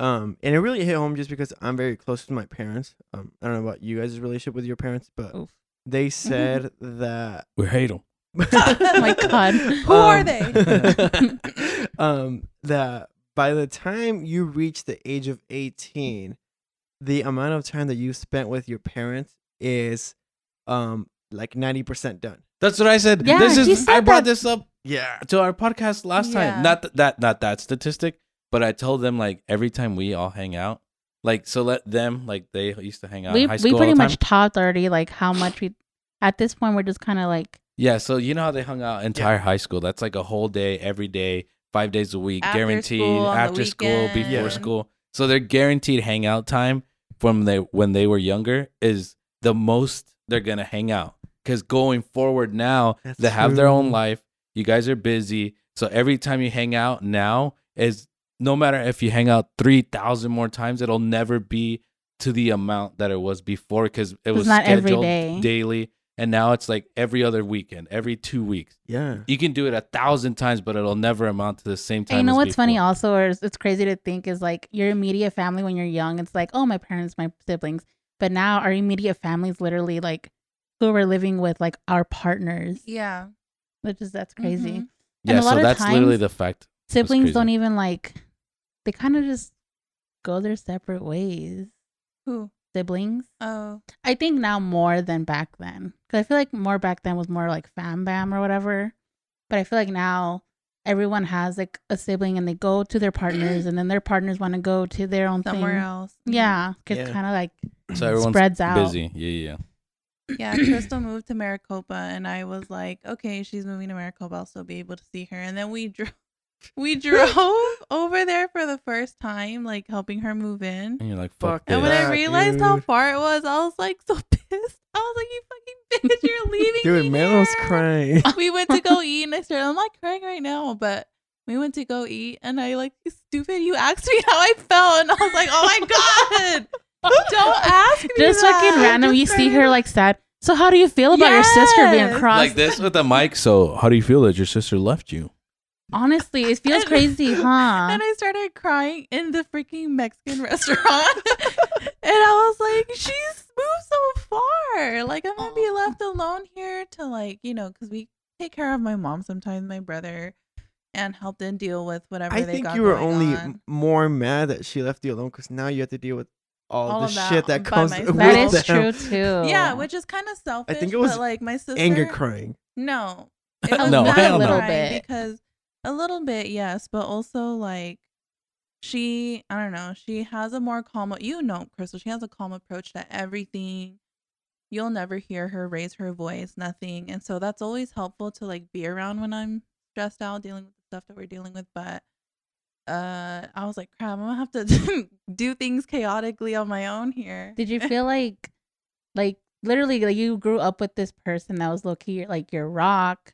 um, and it really hit home just because I'm very close to my parents. Um, I don't know about you guys' relationship with your parents, but Oof. they said that. We hate them. Oh my God. Who are they? um, that by the time you reach the age of 18, the amount of time that you spent with your parents is, um, like 90% done. That's what I said. Yeah, this he is. said I brought that. this up Yeah. to our podcast last Yeah. time. Not th- that, not that statistic, but I told them like every time we all hang out, like so let them like they used to hang out We in high we pretty all the much time. talked already like how much we at this point we're just kind of like Yeah, so you know how they hung out entire high school. That's like a whole day, every day, five days a week, After guaranteed school, after school, weekend. before Yeah. school. So their guaranteed hangout time from they when they were younger is the most they're gonna hang out. Because going forward now, That's they have their own life. You guys are busy, so every time you hang out now is no matter if you hang out three thousand more times, it'll never be to the amount that it was before because it was not every scheduled day. daily, and now it's like every other weekend, every two weeks. Yeah. You can do it a thousand times, but it'll never amount to the same time. And you know as what's funny also, or is it's crazy to think is like your immediate family when you're young. It's like, oh, my parents, my siblings. But now our immediate family is literally like who we're living with, like our partners. yeah. Which is that's crazy. Mhm. And Yeah, a lot so of that's literally the fact. Siblings don't even like. They kind of just go their separate ways. Who? Siblings. Oh. I think now more than back then. Because I feel like more back then was more like fam bam or whatever. But I feel like now everyone has like a sibling and they go to their partners and then their partners want to go to their own Somewhere thing. else. Yeah. It's Yeah. kind of like So everyone's spreads out. busy. Yeah, yeah. yeah. Yeah, Crystal moved to Maricopa, and I was like, okay, she's moving to Maricopa. I'll still be able to see her. And then we drove, we drove over there for the first time, like helping her move in. And you're like, fuck, Fuck And this. when I Yeah, realized how far it was, I was like so pissed. I was like, you fucking bitch, you're leaving Dude, me Melo's here." crying. We went to go eat, and I started. I'm like crying right now, but we went to go eat, and I like stupid. You asked me how I felt, and I was like, oh my god, don't ask me. Just that. fucking random. Just You see her like sad. So how do you feel about your sister being crossed? Like this with the mic. So, how do you feel that your sister left you? Honestly, it feels And- crazy, huh? And I started crying in the freaking Mexican restaurant. and I was like, she's moved so far. Like, I'm going to be left alone here to, like, you know, because we take care of my mom sometimes, my brother, and help them deal with whatever I they think got you were going only on. more mad that she left you alone because now you have to deal with all, All the that shit that comes myself. with that is them. true too. Yeah, which is kind of selfish. I think it was but, like, my sister. Anger crying. No. A was No, not hell no. little crying bit. Because a little bit, yes, but also like she, I don't know, she has a more calm, you know, Crystal, she has a calm approach to everything. You'll never hear her raise her voice, nothing. And so that's always helpful to like be around when I'm stressed out dealing with the stuff that we're dealing with. But uh I was like, crap, I'm gonna have to do things chaotically on my own here. Did you feel like, like literally, like you grew up with this person that was low key like your rock,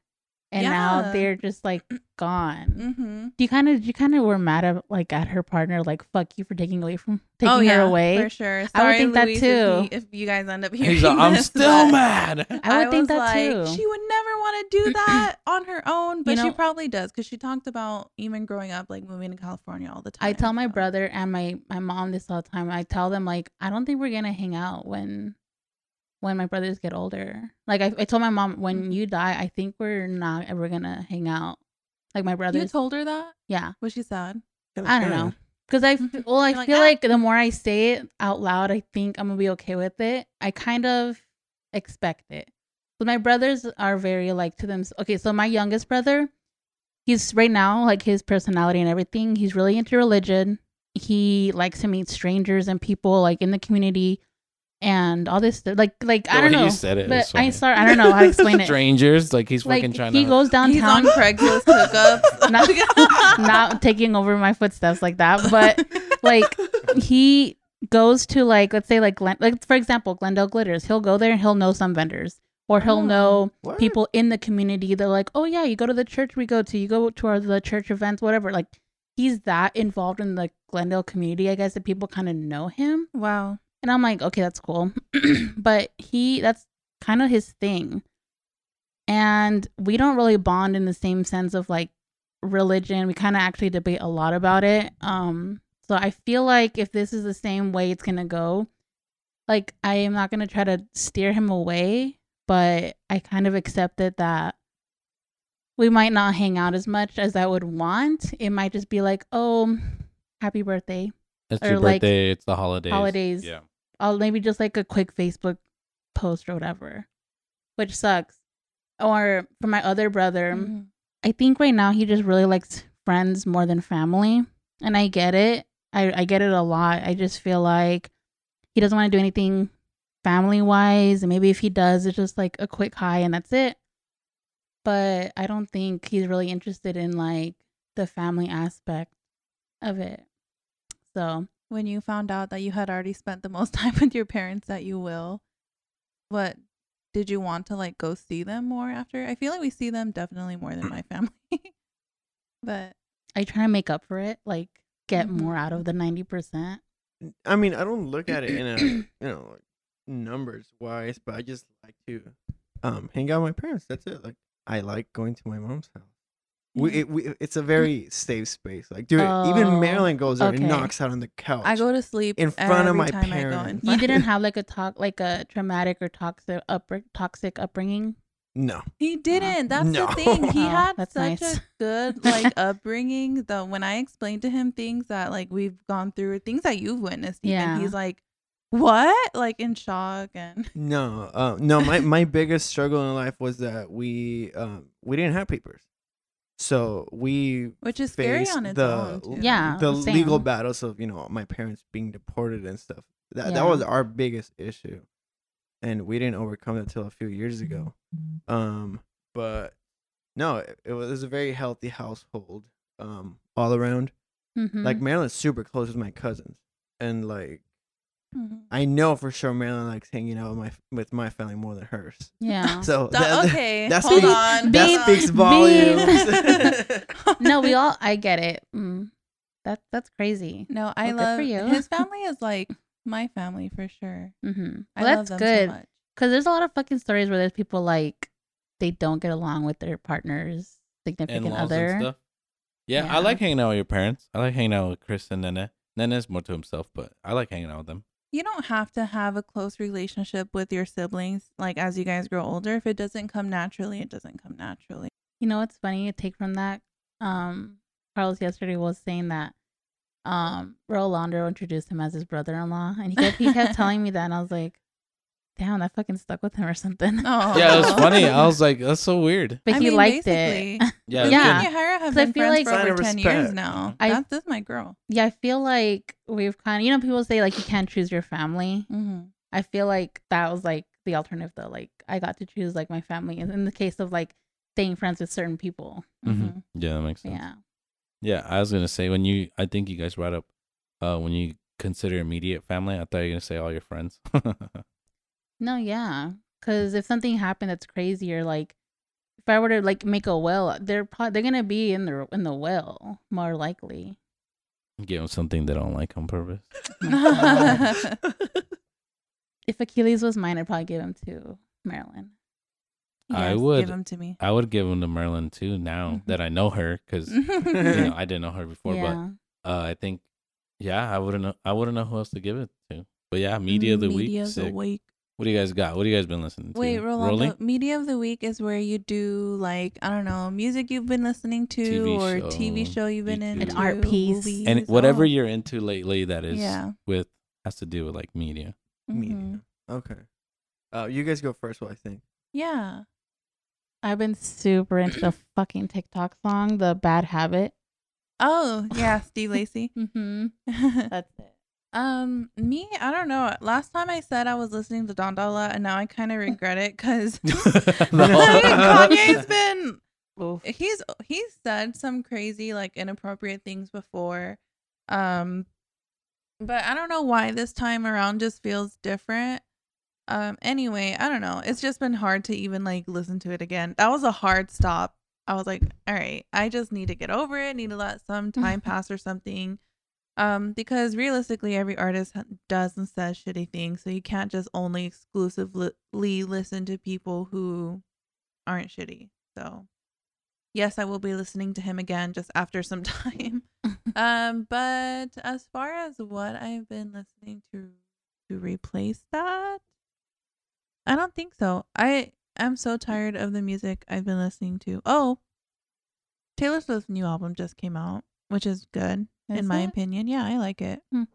and now they're just like gone. mm-hmm. Do you kind of, you kind of were mad at like at her partner, like fuck you for taking away from taking her away. Oh, for sure. Sorry, I would think that too. If, he- if you guys end up hearing He's like, I'm this, still mad. I would think was that like, too. She would never want to do that on her own, but You she probably does because she talked about even growing up, like moving to California all the time. I tell my so. brother and my my mom this all the time. I tell them like I don't think we're gonna hang out when when my brothers get older. Like I, I told my mom when you die, I think we're not ever gonna hang out. Like my brothers. You told her that? yeah. Was she sad? I don't know. Because I, well, I You're like, feel "Ah." like the more I say it out loud, I think I'm gonna be okay with it. I kind of expect it. But my brothers are very like to them. Okay, so my youngest brother, he's right now like his personality and everything. He's really into religion. He likes to meet strangers and people like in the community, and all this stuff. Like, like I don't know. you said it but was I funny. sorry, I don't know how to explain it. Strangers, like he's fucking Like trying he to. goes He's on downtown, Craigslist hookups. not, not taking over my footsteps like that, but like he goes to like let's say like Glen, like for example Glendale Glitters. He'll go there and he'll know some vendors, or he'll Oh, know What? people in the community. They're like, oh yeah, you go to the church we go to, you go to our the church events, whatever. Like he's that involved in the Glendale community. I guess that people kind of know him, wow. And I'm like, okay, that's cool, but he that's kind of his thing, and we don't really bond in the same sense of like religion. We kind of actually debate a lot about it. Um, so I feel like if this is the same way it's gonna go, like I am not gonna try to steer him away, but I kind of accepted that we might not hang out as much as I would want. It might just be like, oh, happy birthday. It's or, your like, birthday. It's the holidays. holidays. Yeah. I'll maybe just like a quick Facebook post or whatever, which sucks. Or for my other brother, Mhm. I think right now he just really likes friends more than family. And I get it. I, I get it a lot. I just feel like he doesn't want to do anything family wise. And maybe if he does, it's just like a quick hi and that's it. But I don't think he's really interested in like the family aspect of it. So When you found out that you had already spent the most time with your parents that you will, what did you want to like go see them more after? I feel like we see them definitely more than my family. but I try to make up for it, like get Mhm. more out of the 90%. I mean, I don't look at it in a you know like numbers wise, but I just like to um hang out with my parents. That's it. Like I like going to my mom's house. We, it, we it's a very safe space. Like dude, Oh, even Marilyn goes there okay. and knocks out on the couch. I go to sleep in front of my time I go parents. You didn't have like a talk like a traumatic or toxic up toxic upbringing. no. He didn't. That's No. the thing. He had that's such nice. a good like upbringing. Though when I explained to him things that like we've gone through, things that you've witnessed, even, Yeah. he's like, "What?" Like in shock and No, uh, no. My my biggest struggle in life was that we um we didn't have papers, so we which is scary faced on its the own. Too. Yeah. the same. legal battles of you know my parents being deported and stuff. That that was our biggest issue, and we didn't overcome it until a few years ago. Um, but no, it, it was a very healthy household. Um, all around. Mhm. Like Marilyn's super close with my cousins, and like Mhm. I know for sure Marilyn likes hanging out with my with my family more than hers. yeah. So So- that, okay, that hold speaks- on. that Beep, speaks beep. volumes. no, we all I get it. Mm. That that's crazy. No, I Well, love for you. his family is like my family for sure. Mm-hmm. I Well, love that's them good. so. Because there's a lot of fucking stories where there's people like they don't get along with their partner's significant In-laws other. and stuff. Yeah, Yeah. I like hanging out with your parents. I like hanging out with Chris and Nene. Nene's more to himself, but I like hanging out with them. You don't have to have a close relationship with your siblings like as you guys grow older. If it doesn't come naturally, it doesn't come naturally. You know what's funny? A take from that. Um, Carlos yesterday was saying that um Rolando introduced him as his brother-in-law, and he kept he kept telling me that, and I was like, "Damn, that fucking stuck with him or something." Oh. Yeah, it was funny. I was like, that's so weird. But I he mean, liked basically, it. Yeah, it's Yeah. Me and Hira have 'Cause I feel friends like- for over of ten years now. I- That's this is my girl. yeah, I feel like we've kind of you know people say like you can't choose your family. Mm-hmm. I feel like that was like the alternative though. Like I got to choose like my family, and in the case of like staying friends with certain people. Mhm. Yeah, that makes sense. Yeah. Yeah, I was gonna say when you, I think you guys brought up, uh, when you consider immediate family. I thought you were gonna say all your friends. No, yeah. Because if something happened that's crazy, or like if I were to like make a will, they're probably they're gonna be in the in the will more likely. Give them something they don't like on purpose. If Achilles was mine, I'd probably give him to Marilyn. I would- give them to me. I would give them to Merlin too. Now Mhm. that I know her, because you know I didn't know her before, yeah. but uh, I think, yeah, I wouldn't know. I wouldn't know who else to give it to. But yeah, media of the week. Media of the week. What do you guys got? What do you guys been listening to? Wait, Rolando. Rolling? Media of the week is where you do like I don't know music you've been listening to TV or TV show, show you've been YouTube. into, An art piece. movies. and whatever Oh. you're into lately that is Yeah. with has to do with like media. Mhm. Media. Okay. Uh, you guys go first. What I think. Yeah. I've been super into the fucking TikTok song, "The Bad Habit." Oh yeah, Steve Lacy. Mm-hmm. That's it. Um, me, I don't know. Last time I said I was listening to Donda, and now I kind of regret it because Kanye's been Oof. he's he's said some crazy like inappropriate things before um but i don't know why this time around just feels different. Um anyway i don't know. It's just been hard to even like listen to it again. That was a hard stop. I was like all right i just need to get over it need to let some time pass or something um because realistically every artist does and says shitty things so you can't just only exclusively listen to people who aren't shitty so yes, I will be listening to him again just after some time. um, but as far as what I've been listening to to replace that, I don't think so. I am so tired of the music I've been listening to. Oh, Taylor Swift's new album just came out, which is good Is in my it? opinion. Yeah, I like it. I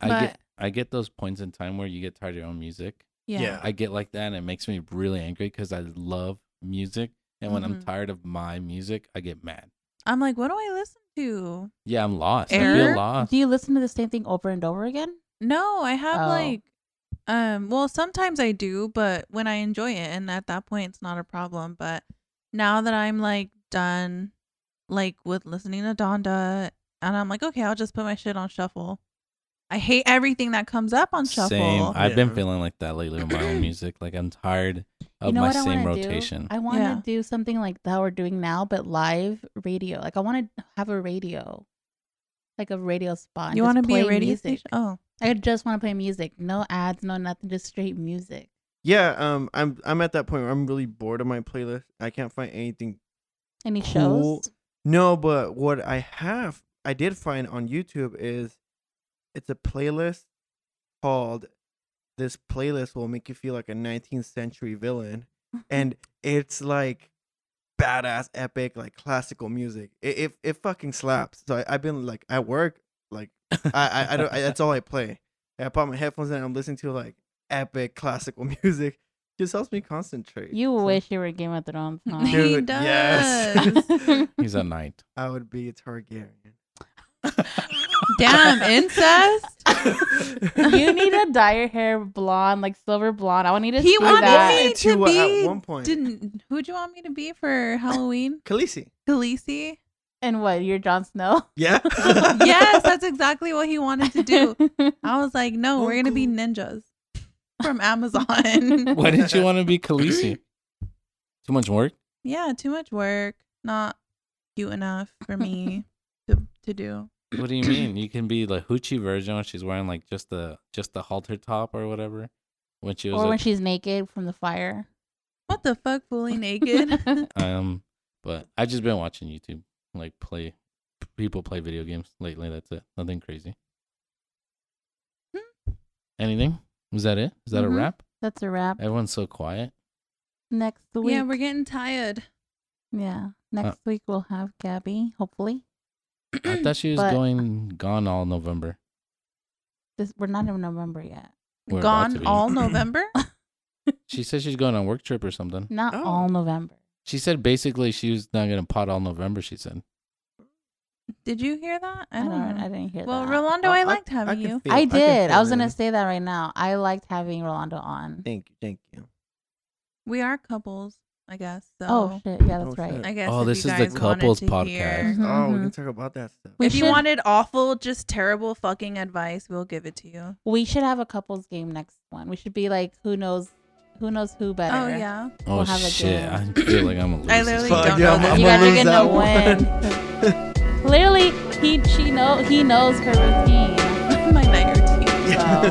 But- get I get those points in time where you get tired of your own music. Yeah. Yeah. I get like that, and it makes me really angry because I love music, and when I'm Mhm. tired of my music, I get mad. I'm like, what do I listen to? Yeah, I'm lost. I Error? feel lost. Do you listen to the same thing over and over again? No, I have Oh. like um well sometimes I do, but when I enjoy it and at that point it's not a problem. But now that I'm like done like with listening to Donda and I'm like, okay, I'll just put my shit on shuffle. I hate everything that comes up on shuffle. Same. I've been feeling like that lately with my own music. Like I'm tired of you know my what I same want to rotation. do? I want Yeah. to do something like that we're doing now, but live radio. Like I want to have a radio, like a radio spot. and you just want to be a play radio music. station? Oh. I just want to play music, no ads, no nothing, just straight music. Yeah. Um. I'm I'm at that point where I'm really bored of my playlist. I can't find anything Any Cool. shows? No, but what I have, I did find on YouTube is it's a playlist called This Playlist Will Make You Feel Like a 19th Century Villain. And it's like badass, epic, like classical music. It it, it fucking slaps. So I, I've been like at work, like, I, I, I don't, I, that's all I play. I put my headphones in and I'm listening to like epic classical music. Just helps me concentrate. You So wish you were Game of Thrones. Huh? he Dude, does. yes. He's a knight. I would be a Targaryen. Damn incest. you need to dye your hair blonde, like silver blonde. I want you to He see wanted that. me wanted to to, uh, at be. one point. Didn't who'd you want me to be for Halloween? Khaleesi. Khaleesi. And what? You're Jon Snow? Yeah. yes, that's exactly what he wanted to do. I was like, no, Oh, we're gonna be ninjas from Amazon. Why didn't you want to be Khaleesi? Too much work? yeah, too much work. Not cute enough for me to to do. What do you mean? You can be the hoochie version when she's wearing like just the just the halter top or whatever. when she was or when like, she's naked from the fire. What the fuck, fully naked? um, but I've just been watching YouTube, like play people play video games lately. That's it. Nothing crazy. Hmm. Anything? Was that it? Is that Mhm. a wrap? That's a wrap. Everyone's so quiet. Next week. yeah, we're getting tired. Yeah. Next week we'll have Gabby, hopefully. I thought she was But- going gone all November. This we're not in November yet. We're Gone all November. She said she's going on work trip or something. Not Oh. all November. She said basically she was not gonna pot all November. She said. Did you hear that? I don't I didn't hear that. Well, that. Rolando, I, liked having can you. I did. I, feel was gonna say that right now. I liked having Rolando on. Thank you, thank you. We are couples, I guess. So Oh shit! Yeah, that's Oh, right. shit. I guess. Oh, if this you is the guys wanted couples podcast. hear- Mhm, Oh, we can talk about that stuff. We if you wanted awful, just terrible fucking advice, we'll give it to you. We should have a couples game next one. We should be like, who knows, who knows who better. Oh yeah. Oh We'll have a shit! game. I feel like I'm a loser. I literally Fuck don't yeah, know I'm that. You gonna guys are lose gonna win. Clearly, he she know he knows her routine. My night routine. So